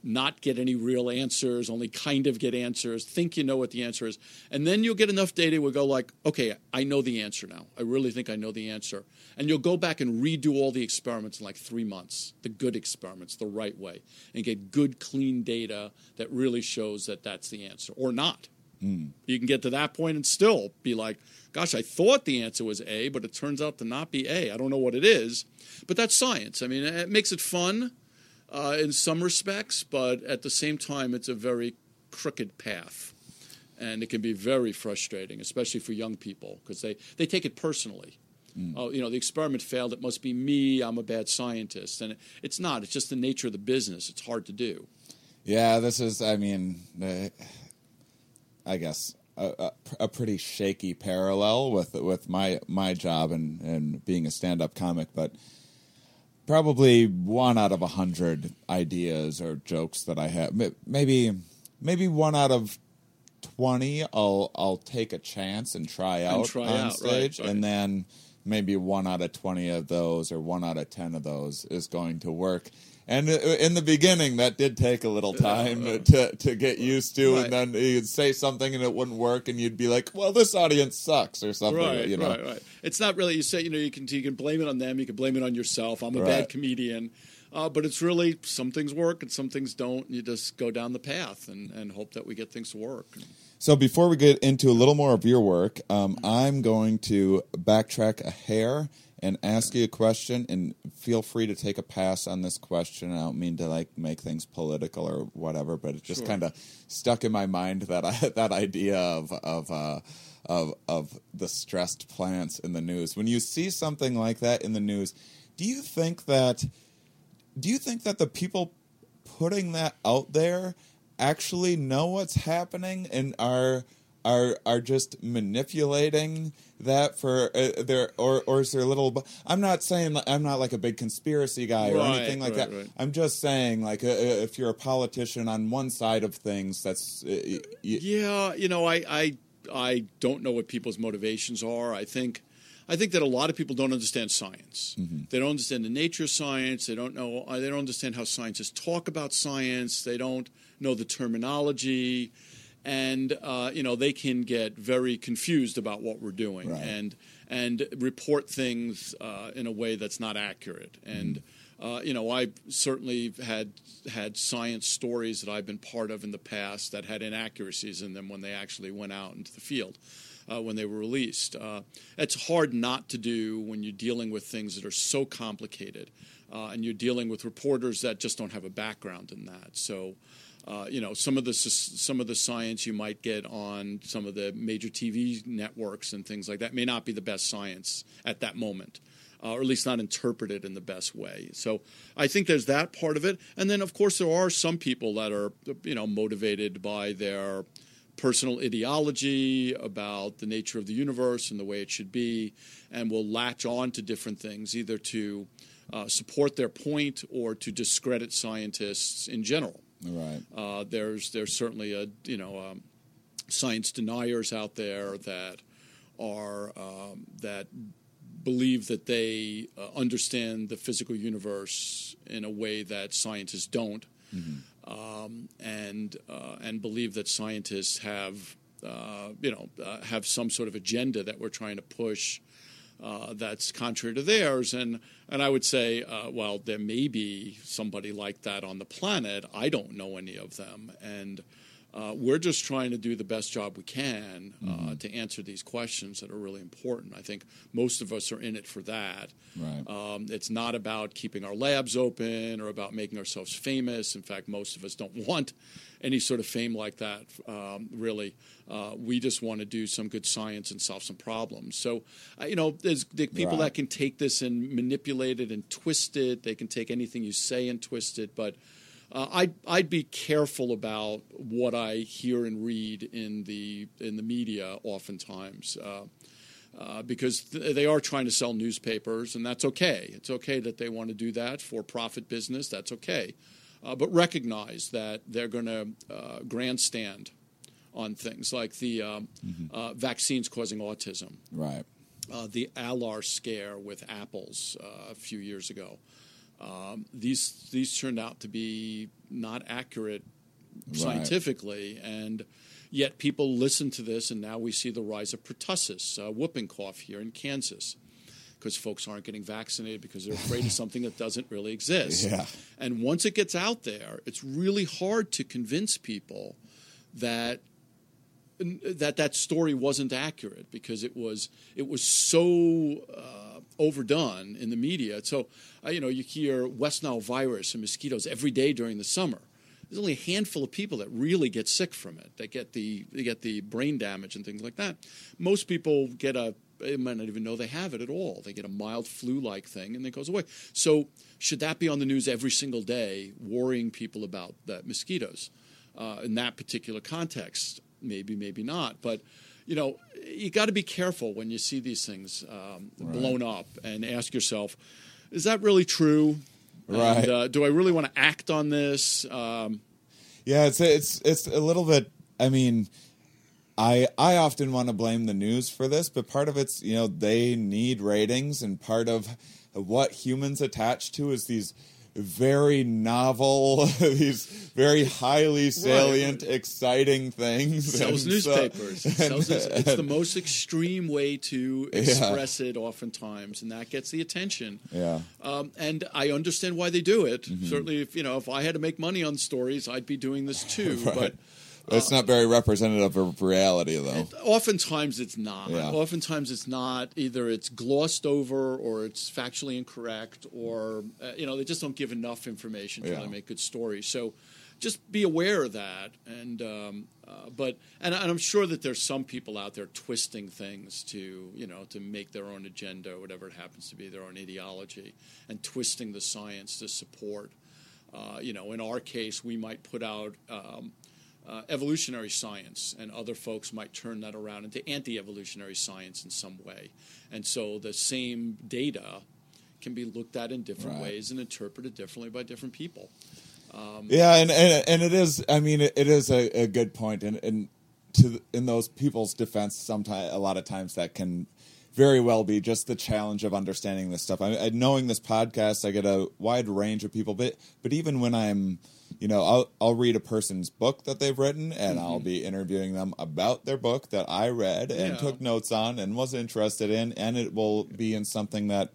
Not get any real answers, only kind of get answers, think you know what the answer is. And then you'll get enough data where go like, okay, I know the answer now. I really think I know the answer. And you'll go back and redo all the experiments in like three months, the good experiments, the right way, and get good, clean data that really shows that that's the answer or not. You can get to that point and still be like, gosh, I thought the answer was A, but it turns out to not be A. I don't know what it is. But that's science. I mean, it makes it fun uh, in some respects, but at the same time, it's a very crooked path. And it can be very frustrating, especially for young people, because they, they take it personally. Oh, you know, the experiment failed. It must be me. I'm a bad scientist. And it, it's not. It's just the nature of the business. It's hard to do. yeah, this is. I mean, uh, I guess a, a, a pretty shaky parallel with with my my job and and being a stand up comic, but probably one out of a hundred ideas or jokes that I have. Maybe maybe one out of twenty. I'll I'll take a chance and try out try on out, right, stage, right. and then maybe one out of twenty of those or one out of ten of those is going to work. And uh, in the beginning, that did take a little time to to get used to, Right. and then you'd say something and it wouldn't work, and you'd be like, "Well, this audience sucks" or something. Right, you know? right, right. It's not really. You say, you know, you can you can blame it on them. You can blame it on yourself. I'm a Right. bad comedian, uh, but it's really some things work and some things don't. And you just go down the path and, and hope that we get things to work. So before we get into a little more of your work, um, I'm going to backtrack a hair and ask you a question, and feel free to take a pass on this question. I don't mean to like make things political or whatever, but it just Sure. kind of stuck in my mind that I, that idea of of uh, of of the stressed plants in the news. When you see something like that in the news, do you think that do you think that the people putting that out there actually know what's happening and are are are just manipulating that for uh, their or or is there a little I'm not saying I'm not like a big conspiracy guy or Right, anything like right, that right. I'm just saying like uh, uh, if you're a politician on one side of things that's uh, y- Yeah, you know, I I I don't know what people's motivations are. I think I think that a lot of people don't understand science. They don't understand the nature of science. They don't know. uh, They don't understand how scientists talk about science. They don't know the terminology, and uh, you know they can get very confused about what we're doing Right. and and report things uh, in a way that's not accurate. And uh, you know, I've certainly had had science stories that I've been part of in the past that had inaccuracies in them when they actually went out into the field. Uh, when they were released, uh, it's hard not to do when you're dealing with things that are so complicated, uh, and you're dealing with reporters that just don't have a background in that. So, uh, you know, some of the some of the science you might get on some of the major TV networks and things like that may not be the best science at that moment, uh, or at least not interpreted in the best way. So, I think there's that part of it, and then of course there are some people that are you know motivated by their personal ideology about the nature of the universe and the way it should be, and will latch on to different things either to uh, support their point or to discredit scientists in general. Right. Uh, there's there's certainly a you know um, science deniers out there that are um, that believe that they uh, understand the physical universe in a way that scientists don't, um, and uh, and believe that scientists have uh, you know uh, have some sort of agenda that we're trying to push. Uh, that's contrary to theirs, and and I would say, uh, well, there may be somebody like that on the planet. I don't know any of them, and uh, we're just trying to do the best job we can uh, to answer these questions that are really important. I think most of us are in it for that. Right. Um, it's not about keeping our labs open or about making ourselves famous. In fact, most of us don't want any sort of fame like that, um, really. Uh, we just want to do some good science and solve some problems. So, uh, you know, there's there are people Right. that can take this and manipulate it and twist it. They can take anything you say and twist it. But uh, I'd, I'd be careful about what I hear and read in the, in the media oftentimes. Uh, uh, because th- they are trying to sell newspapers, and that's okay. It's okay that they want to do that for profit business. That's okay, uh, but recognize that they're going to uh, grandstand on things like the um, uh, vaccines causing autism, Right. uh, the Alar scare with apples uh, a few years ago. Um, these these turned out to be not accurate scientifically, and yet people listen to this, and now we see the rise of pertussis, uh, whooping cough here in Kansas. Because folks aren't getting vaccinated because they're afraid of something that doesn't really exist. Yeah. And once it gets out there, it's really hard to convince people that that that story wasn't accurate because it was it was so uh, overdone in the media. So uh, you know you hear West Nile virus and mosquitoes every day during the summer. There's only a handful of people that really get sick from it. They get the they get the brain damage and things like that. Most people get a they might not even know they have it at all. They get a mild flu-like thing and it goes away. So should that be on the news every single day, worrying people about the mosquitoes uh, in that particular context? Maybe, maybe not. But you know, you got to be careful when you see these things um, blown up and ask yourself, is that really true? Right. And, uh, do I really want to act on this? Um, Yeah, it's it's it's a little bit. I mean, I I often want to blame the news for this, but part of it's you know they need ratings, and part of what humans attach to is these very novel, these very highly salient, exciting things. sells And so- newspapers. It sells and- it's the most extreme way to Yeah. express it, oftentimes, and that gets the attention. Yeah. Um, and I understand why they do it. Mm-hmm. Certainly, if you know, if I had to make money on stories, I'd be doing this too. But It's not very representative of reality, though. oftentimes it's not. Yeah. Oftentimes it's not. Either it's glossed over, or it's factually incorrect, or uh, you know they just don't give enough information to Yeah. really make good stories. So just be aware of that. And um, uh, but and, and I'm sure that there's some people out there twisting things to you know to make their own agenda, or whatever it happens to be, their own ideology, and twisting the science to support. Uh, you know, in our case, we might put out. Um, uh, evolutionary science, and other folks might turn that around into anti evolutionary science in some way. And so the same data can be looked at in different Right. ways and interpreted differently by different people. Yeah, and, and and it is. I mean, it, it is a, a good point, and and to in those people's defense, sometimes a lot of times that can very well be just the challenge of understanding this stuff. I, I, knowing this podcast, I get a wide range of people, but but even when I'm, you know, I'll I'll read a person's book that they've written, and mm-hmm. I'll be interviewing them about their book that I read and yeah. took notes on and was interested in, and it will be in something that,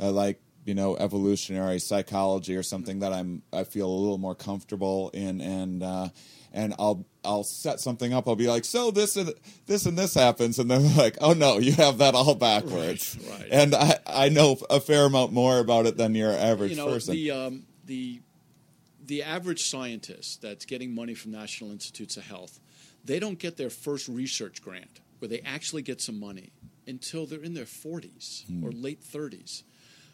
uh, like you know, evolutionary psychology or something that I'm I feel a little more comfortable in, and uh, and I'll I'll set something up. I'll be like, so this and this and this happens, and they're like, oh no, you have that all backwards. Right, right. And I I know a fair amount more about it than your average you know, person. The um, the the average scientist that's getting money from National Institutes of Health, they don't get their first research grant where they actually get some money until they're in their 40s hmm. or late 30s.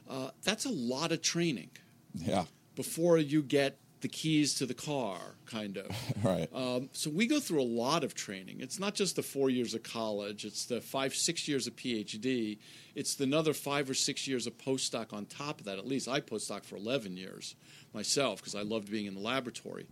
Uh, that's a lot of training. Yeah. Before you get the keys to the car, kind of. right. Um, so we go through a lot of training. It's not just the four years of college, it's the five, six years of PhD. It's the another five or six years of postdoc on top of that. At least I postdoc for 11 years myself because I loved being in the laboratory.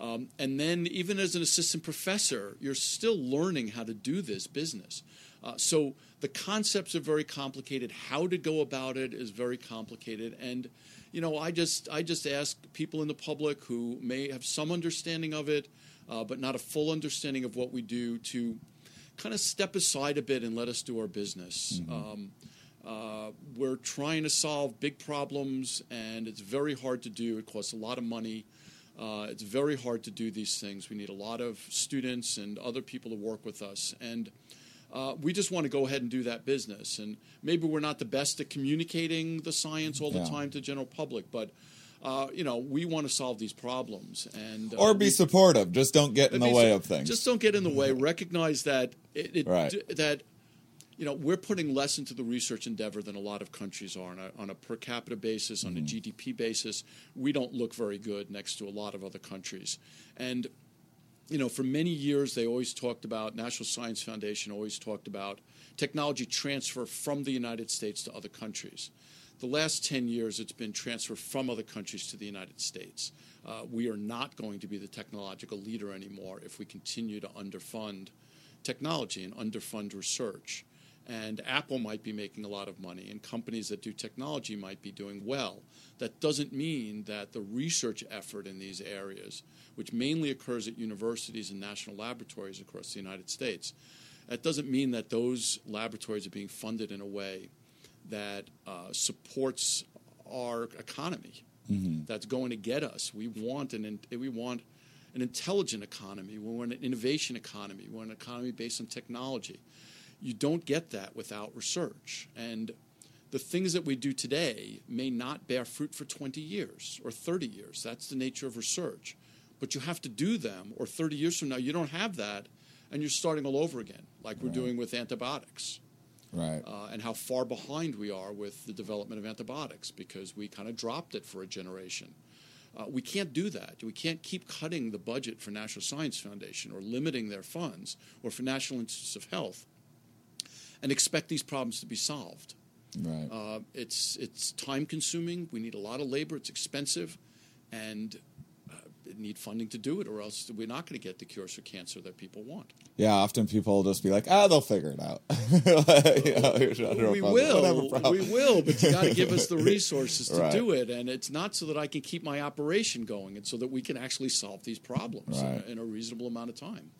Um, and then, even as an assistant professor, you're still learning how to do this business. Uh, so the concepts are very complicated. How to go about it is very complicated. And you know, I just I just ask people in the public who may have some understanding of it, uh, but not a full understanding of what we do, to kind of step aside a bit and let us do our business. Mm-hmm. Um, uh, we're trying to solve big problems, and it's very hard to do. It costs a lot of money. Uh, it's very hard to do these things. We need a lot of students and other people to work with us, and uh, we just want to go ahead and do that business. And maybe we're not the best at communicating the science all the yeah. time to the general public, but uh, you know, we want to solve these problems and uh, or be we, supportive. Just don't get in the way of things. Just don't get in the way. Recognize that it, it right. d- that you know we're putting less into the research endeavor than a lot of countries are on a, on a per capita basis, on mm-hmm. a GDP basis. We don't look very good next to a lot of other countries, and you know, for many years, they always talked about, National Science Foundation always talked about technology transfer from the United States to other countries. The last 10 years, it's been transfer from other countries to the United States. Uh, we are not going to be the technological leader anymore if we continue to underfund technology and underfund research. And Apple might be making a lot of money, and companies that do technology might be doing well. That doesn't mean that the research effort in these areas which mainly occurs at universities and national laboratories across the United States. That doesn't mean that those laboratories are being funded in a way that uh, supports our economy. Mm-hmm. That's going to get us. We want an we want an intelligent economy. We want an innovation economy. We want an economy based on technology. You don't get that without research. And the things that we do today may not bear fruit for 20 years or 30 years. That's the nature of research but you have to do them, or 30 years from now, you don't have that, and you're starting all over again, like we're doing with antibiotics. Right. Uh, and how far behind we are with the development of antibiotics because we kind of dropped it for a generation. Uh, we can't do that. We can't keep cutting the budget for National Science Foundation or limiting their funds or for National Institutes of Health and expect these problems to be solved. Right. Uh, it's it's time consuming. We need a lot of labor. It's expensive, and need funding to do it, or else we're not going to get the cures for cancer that people want. Yeah, often people will just be like, "Ah, they'll figure it out." you know, we will, we will, but you got to give us the resources to right. do it, and it's not so that I can keep my operation going, it's so that we can actually solve these problems right. in, a, in a reasonable amount of time.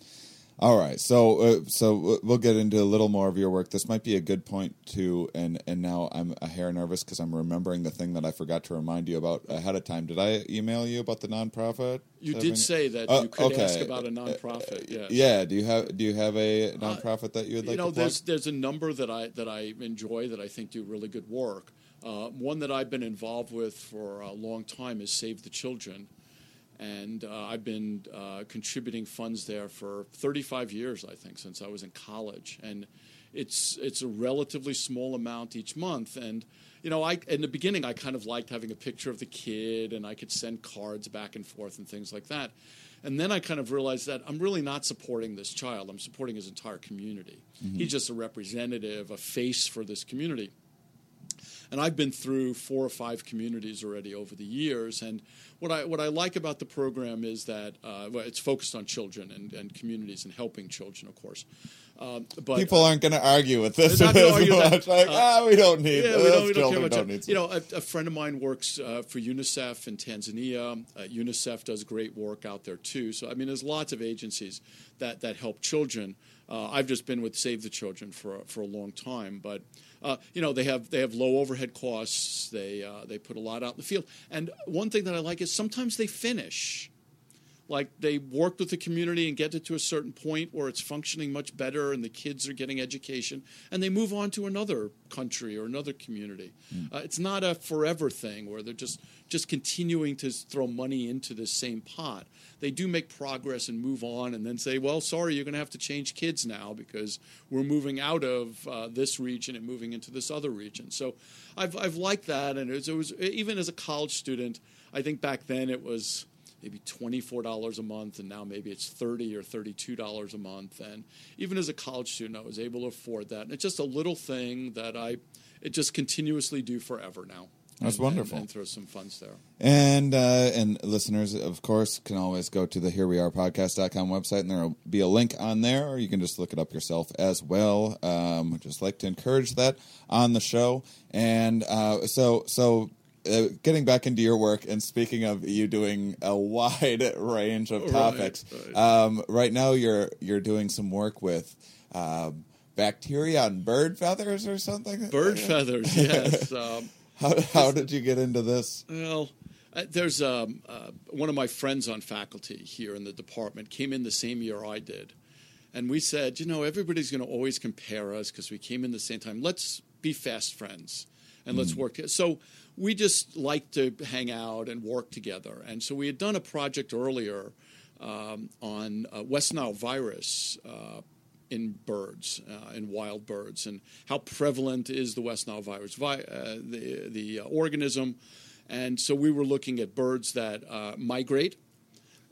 All right, so uh, so we'll get into a little more of your work. This might be a good point to, and and now I'm a hair nervous because I'm remembering the thing that I forgot to remind you about ahead of time. Did I email you about the nonprofit? You did say that uh, you could okay. ask about a nonprofit. Uh, yes. Yeah. Do you have Do you have a uh, nonprofit that you would like? You know, to there's there's a number that I that I enjoy that I think do really good work. Uh, one that I've been involved with for a long time is Save the Children and uh, I've been uh, contributing funds there for 35 years, I think, since I was in college. And it's it's a relatively small amount each month. And you know, I in the beginning I kind of liked having a picture of the kid, and I could send cards back and forth and things like that. And then I kind of realized that I'm really not supporting this child. I'm supporting his entire community. Mm-hmm. He's just a representative, a face for this community. And I've been through four or five communities already over the years. And what I, what I like about the program is that uh, well, it's focused on children and, and communities and helping children, of course. Um, but People aren't going to argue with this. Not argue that. Like, Uh, ah, we don't need yeah, we don't, we don't care much. don't you know, a, a friend of mine works uh, for UNICEF in Tanzania. Uh, UNICEF does great work out there too. So I mean, there's lots of agencies that that help children. Uh, I've just been with Save the Children for for a long time, but uh, you know they have they have low overhead costs. They uh, they put a lot out in the field. And one thing that I like is sometimes they finish like they worked with the community and get it to a certain point where it's functioning much better and the kids are getting education and they move on to another country or another community. Uh, it's not a forever thing where they're just just continuing to throw money into the same pot. They do make progress and move on and then say well sorry you're going to have to change kids now because we're moving out of uh, this region and moving into this other region. So i've, I've liked that and it was, it was even as a college student i think back then it was maybe $24 a month and now maybe it's 30 or $32 a month and even as a college student i was able to afford that and it's just a little thing that i it just continuously do forever now That's And- wonderful. and, and throw some funds there And uh, and listeners, of course, can always go to the Here We Are Podcast.com website, and there will be a link on there, or you can just look it up yourself as well. Um, just like to encourage that on the show. And uh, so so. Uh, getting back into your work and speaking of you doing a wide range of topics, right. Um, right now you're you're doing some work with um, bacteria on bird feathers or something. bird feathers yes um, How how did you get into this? Well, uh, there's um, uh, one of my friends on faculty here in the department came in the same year I did, and we said, you know, everybody's going to always compare us because we came in the same time. Let's be fast friends and let's work. So we just like to hang out and work together. And so we had done a project earlier um, on uh, West Nile virus. Uh, in birds, uh, in wild birds, and how prevalent is the West Nile virus, vi- uh, the the uh, organism, and so we were looking at birds that uh, migrate,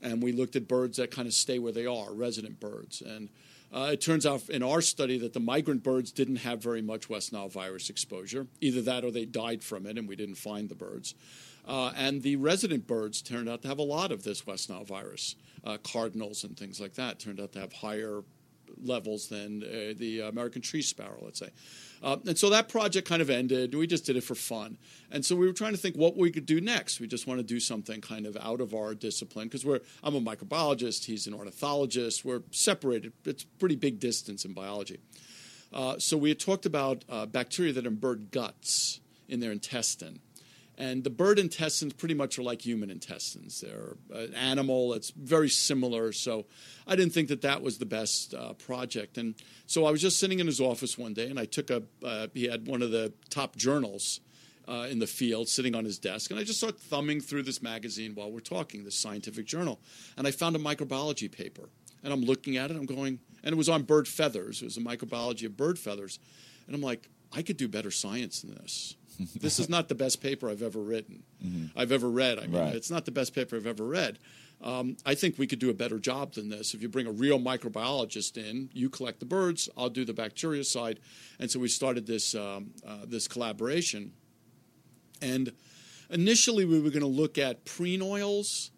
and we looked at birds that kind of stay where they are, resident birds, and uh, it turns out in our study that the migrant birds didn't have very much West Nile virus exposure, either that or they died from it, and we didn't find the birds. Uh, and the resident birds turned out to have a lot of this West Nile virus. Uh, cardinals and things like that turned out to have higher levels than uh, the American tree sparrow, let's say. Uh, and so that project kind of ended. We just did it for fun. And so we were trying to think what we could do next. We just want to do something kind of out of our discipline because we're I'm a microbiologist, he's an ornithologist. We're separated. It's pretty big distance in biology. Uh, so we had talked about uh, bacteria that are in bird guts in their intestine. And the bird intestines pretty much are like human intestines. They're an animal that's very similar. So I didn't think that that was the best uh, project. And so I was just sitting in his office one day, and I took a. Uh, he had one of the top journals uh, in the field sitting on his desk, and I just started thumbing through this magazine while we're talking, this scientific journal, and I found a microbiology paper, and I'm looking at it, I'm going, and it was on bird feathers. It was a microbiology of bird feathers, and I'm like, I could do better science than this. this is not the best paper I've ever written. I've ever read. I mean, Right. it's not the best paper I've ever read. Um, I think we could do a better job than this. If you bring a real microbiologist in, you collect the birds, I'll do the bacteria side, and so we started this um, uh, this collaboration. And initially, we were going to look at preen oils.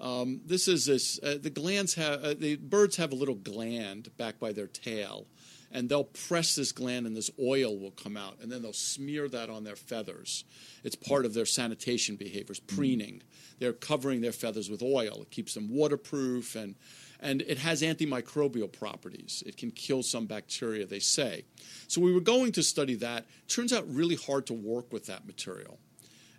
Um, this is this. Uh, the glands have uh, the birds have a little gland back by their tail, and they'll press this gland, and this oil will come out, and then they'll smear that on their feathers. It's part of their sanitation behaviors, mm-hmm. preening. They're covering their feathers with oil. It keeps them waterproof, and and it has antimicrobial properties. It can kill some bacteria, they say. So we were going to study that. Turns out really hard to work with that material.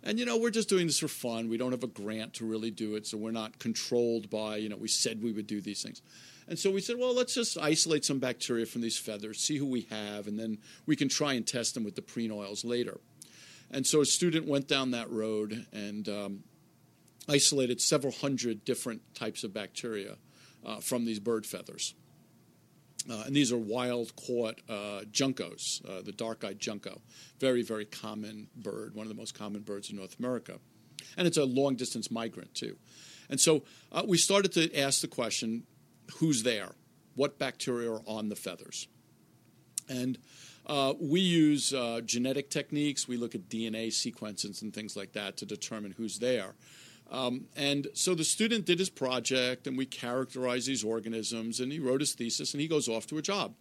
And you know, we're just doing this for fun. We don't have a grant to really do it, so we're not controlled by, you know, we said we would do these things. And so we said, well, let's just isolate some bacteria from these feathers, see who we have, and then we can try and test them with the preen oils later. And so a student went down that road and um, isolated several hundred different types of bacteria uh, from these bird feathers. Uh, and these are wild caught uh, juncos, uh, the dark eyed junco. Very, very common bird, one of the most common birds in North America. And it's a long distance migrant, too. And so uh, we started to ask the question who's there? What bacteria are on the feathers? And uh, we use uh, genetic techniques. We look at DNA sequences and things like that to determine who's there. Um, and so the student did his project, and we characterized these organisms, and he wrote his thesis, and he goes off to a job.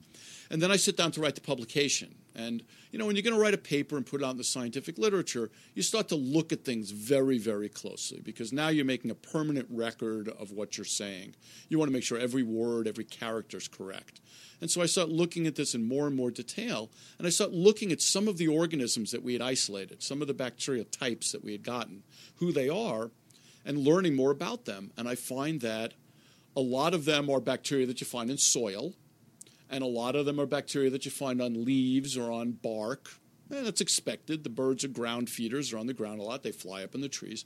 And then I sit down to write the publication. And, you know, when you're going to write a paper and put it out in the scientific literature, you start to look at things very, very closely because now you're making a permanent record of what you're saying. You want to make sure every word, every character is correct. And so I start looking at this in more and more detail, and I start looking at some of the organisms that we had isolated, some of the bacterial types that we had gotten, who they are, and learning more about them. And I find that a lot of them are bacteria that you find in soil, and a lot of them are bacteria that you find on leaves or on bark. And that's expected. The birds are ground feeders; they're on the ground a lot. They fly up in the trees.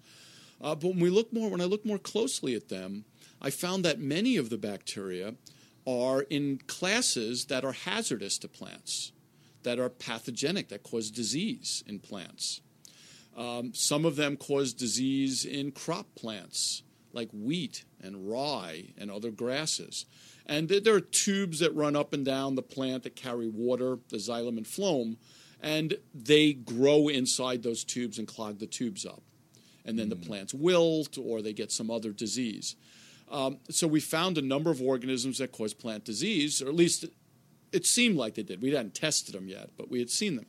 Uh, but when we look more, when I look more closely at them, I found that many of the bacteria are in classes that are hazardous to plants, that are pathogenic, that cause disease in plants. Um, some of them cause disease in crop plants like wheat and rye and other grasses. And there are tubes that run up and down the plant that carry water, the xylem and phloem, and they grow inside those tubes and clog the tubes up. And then the plants wilt or they get some other disease. Um, so we found a number of organisms that cause plant disease, or at least it seemed like they did. We hadn't tested them yet, but we had seen them.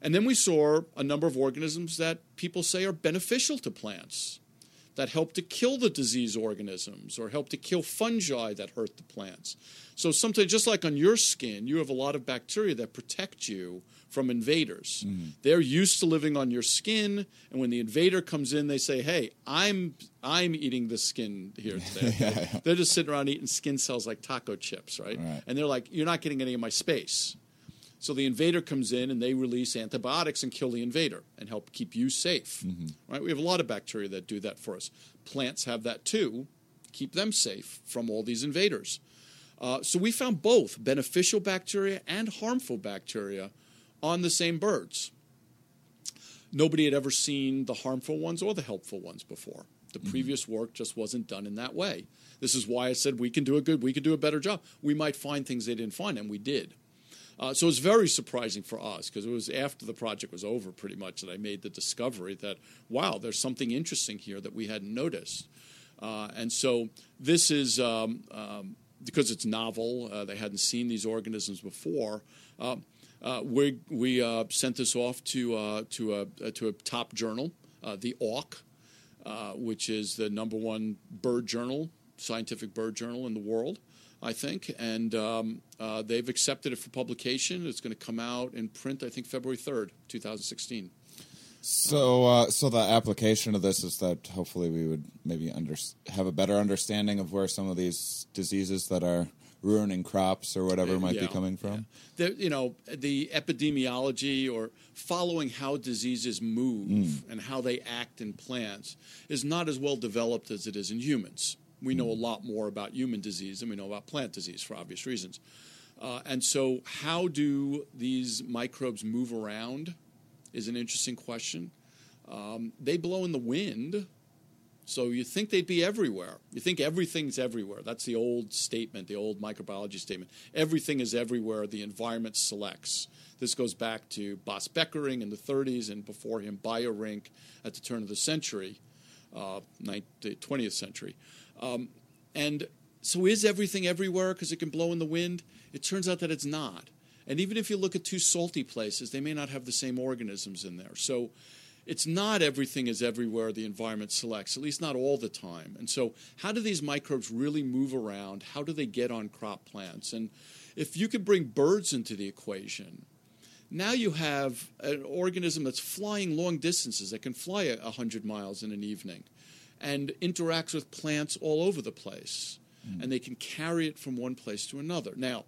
And then we saw a number of organisms that people say are beneficial to plants, that help to kill the disease organisms or help to kill fungi that hurt the plants. So sometimes, just like on your skin, you have a lot of bacteria that protect you from invaders. Mm. They're used to living on your skin, and when the invader comes in, they say, "Hey, I'm I'm eating the skin here today." They're just sitting around eating skin cells like taco chips, right? Right. And they're like, "You're not getting any of my space." So the invader comes in and they release antibiotics and kill the invader and help keep you safe. Right? We have a lot of bacteria that do that for us. Plants have that too, keep them safe from all these invaders. Uh, so we found both beneficial bacteria and harmful bacteria on the same birds. Nobody had ever seen the harmful ones or the helpful ones before. The previous work just wasn't done in that way. This is why I said we can do a good, we could do a better job. We might find things they didn't find, and we did. Uh, so it was very surprising for us because it was after the project was over, pretty much, that I made the discovery that wow, there's something interesting here that we hadn't noticed. Uh, and so this is um, um, because it's novel. Uh, they hadn't seen these organisms before. Uh, uh, we we uh, sent this off to to a to a top journal, the Auk, which is the number one bird journal, scientific bird journal in the world, I think. And um, uh, they've accepted it for publication. It's going to come out in print, I think, February 3rd, 2016. So, uh, so the application of this is that hopefully we would maybe under, have a better understanding of where some of these diseases that are ruining crops or whatever might be coming from. yeah. The, you know, the epidemiology or following how diseases move and how they act in plants is not as well developed as it is in humans. We know a lot more about human disease than we know about plant disease for obvious reasons. Uh, and so, how do these microbes move around is an interesting question. Um, they blow in the wind, so you think they'd be everywhere. You think everything's everywhere. That's the old statement, the old microbiology statement. Everything is everywhere the environment selects. This goes back to Baas Becking in the 30s and before him Beijerinck at the turn of the century, uh, ninth, the 20th century. Um, and so is everything everywhere because it can blow in the wind? It turns out that it's not. And even if you look at two salty places, they may not have the same organisms in there. So it's not everything is everywhere the environment selects, at least not all the time. And so, how do these microbes really move around? How do they get on crop plants? And if you could bring birds into the equation, now you have an organism that's flying long distances that can fly a 100 miles in an evening and interacts with plants all over the place. Mm. And they can carry it from one place to another. Now,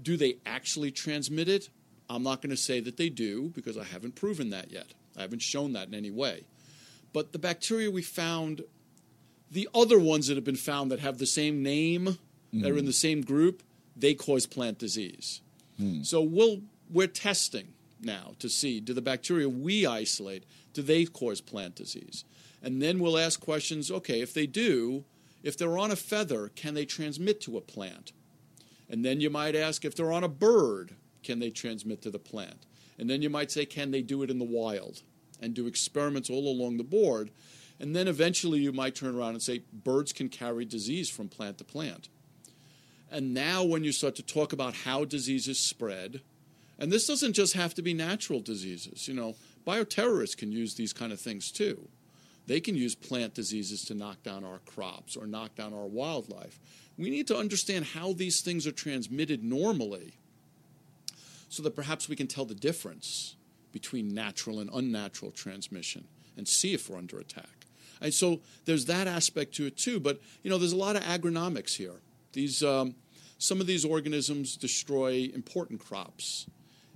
do they actually transmit it? I'm not going to say that they do because I haven't proven that yet. I haven't shown that in any way. But the bacteria we found, the other ones that have been found that have the same name, that are in the mm. same group, they cause plant disease. Hmm. So we'll, we're testing now to see do the bacteria we isolate, do they cause plant disease? And then we'll ask questions okay, if they do, if they're on a feather, can they transmit to a plant? And then you might ask if they're on a bird, can they transmit to the plant? And then you might say, can they do it in the wild? And do experiments all along the board. And then eventually you might turn around and say birds can carry disease from plant to plant. And now, when you start to talk about how diseases spread, and this doesn't just have to be natural diseases, you know, bioterrorists can use these kind of things too. They can use plant diseases to knock down our crops or knock down our wildlife. We need to understand how these things are transmitted normally so that perhaps we can tell the difference between natural and unnatural transmission and see if we're under attack. And so there's that aspect to it too. But you know, there's a lot of agronomics here. These um, some of these organisms destroy important crops,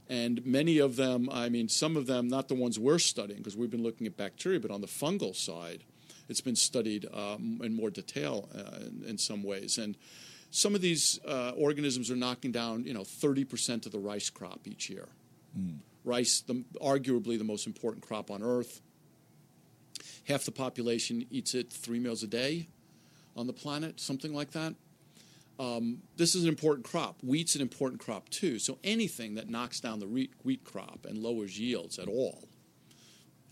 and many of them. I mean, some of them, not the ones we're studying, because we've been looking at bacteria, but on the fungal side, it's been studied um, in more detail uh, in, in, some ways. And some of these uh, organisms are knocking down, you know, 30% of the rice crop each year. Mm. Rice, the, arguably the most important crop on Earth. Half the population eats it three meals a day on the planet, something like that. Um, this is an important crop. Wheat's an important crop too. So anything that knocks down the wheat, wheat crop and lowers yields at all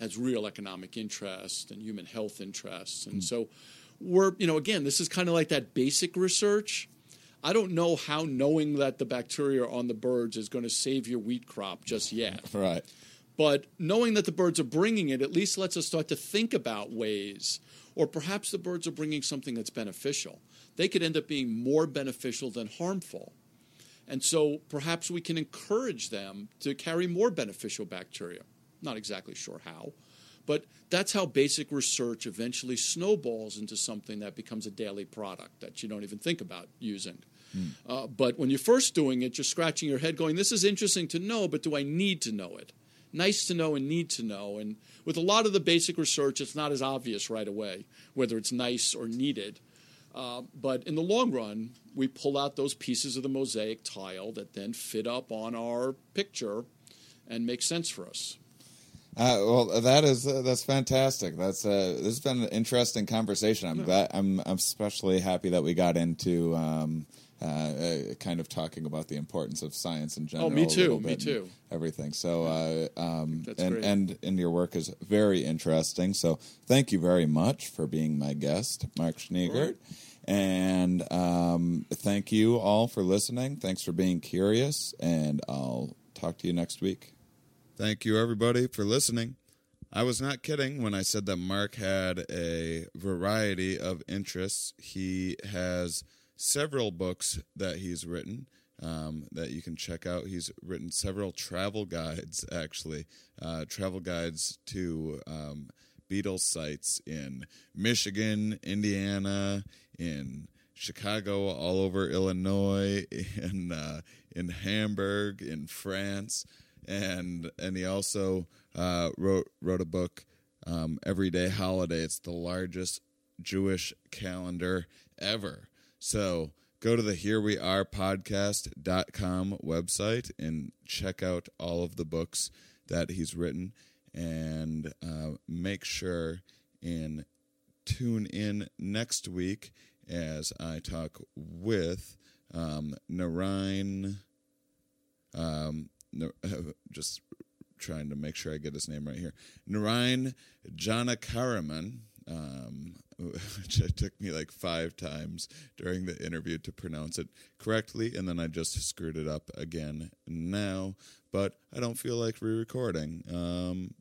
has real economic interest and human health interests. And mm. so we're, you know, again, this is kind of like that basic research. I don't know how knowing that the bacteria are on the birds is going to save your wheat crop just yet. Right. But knowing that the birds are bringing it at least lets us start to think about ways, or perhaps the birds are bringing something that's beneficial. They could end up being more beneficial than harmful. And so perhaps we can encourage them to carry more beneficial bacteria. Not exactly sure how, but that's how basic research eventually snowballs into something that becomes a daily product that you don't even think about using. Mm. Uh, but when you're first doing it, you're scratching your head going, This is interesting to know, but do I need to know it? Nice to know and need to know. And with a lot of the basic research, it's not as obvious right away whether it's nice or needed. Uh, but in the long run, we pull out those pieces of the mosaic tile that then fit up on our picture and make sense for us. Uh, well, that is uh, that's fantastic. That's uh, this has been an interesting conversation. I'm glad. I'm, I'm especially happy that we got into um, uh, uh, kind of talking about the importance of science in general. Oh, me too. Me too. Everything. So, uh, um, and great. and and your work is very interesting. So, thank you very much for being my guest, Mark Schneegurt. And um, thank you all for listening. Thanks for being curious, and I'll talk to you next week. Thank you, everybody, for listening. I was not kidding when I said that Mark had a variety of interests. He has several books that he's written um, that you can check out. He's written several travel guides, actually, uh, travel guides to um, sites in Michigan, Indiana, in Chicago, all over Illinois, in uh, in Hamburg, in France and and he also uh, wrote wrote a book, um, Everyday Holiday. It's the largest Jewish calendar ever. So go to the Here We Are podcast.com website and check out all of the books that he's written and uh, make sure and tune in next week as I talk with um, Narayan. Um, just trying to make sure I get his name right here. Narayan Janakaraman, um, which it took me like five times during the interview to pronounce it correctly, and then I just screwed it up again now. But I don't feel like re-recording, um,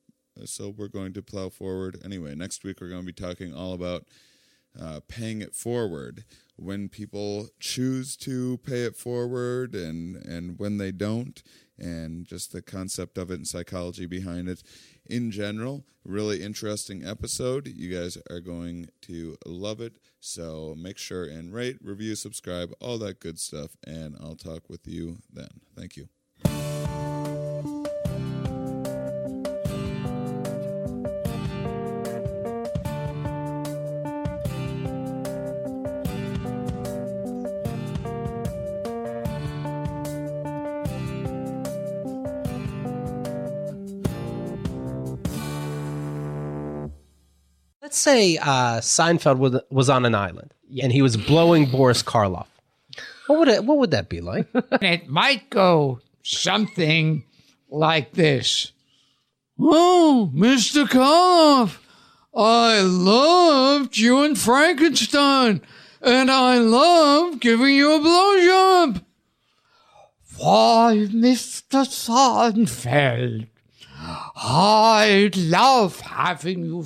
so we're going to plow forward anyway. Next week we're going to be talking all about uh, paying it forward when people choose to pay it forward and and when they don't and just the concept of it and psychology behind it in general. Really interesting episode. You guys are going to love it. So make sure and rate, review, subscribe, all that good stuff. And I'll talk with you then. Thank you. say uh, Seinfeld was, was on an island and he was blowing Boris Karloff. What would it, what would that be like? it might go something like this. Oh, Mr. Karloff, I loved you in Frankenstein, and I love giving you a blowjob. Why, Mr. Seinfeld, I love having you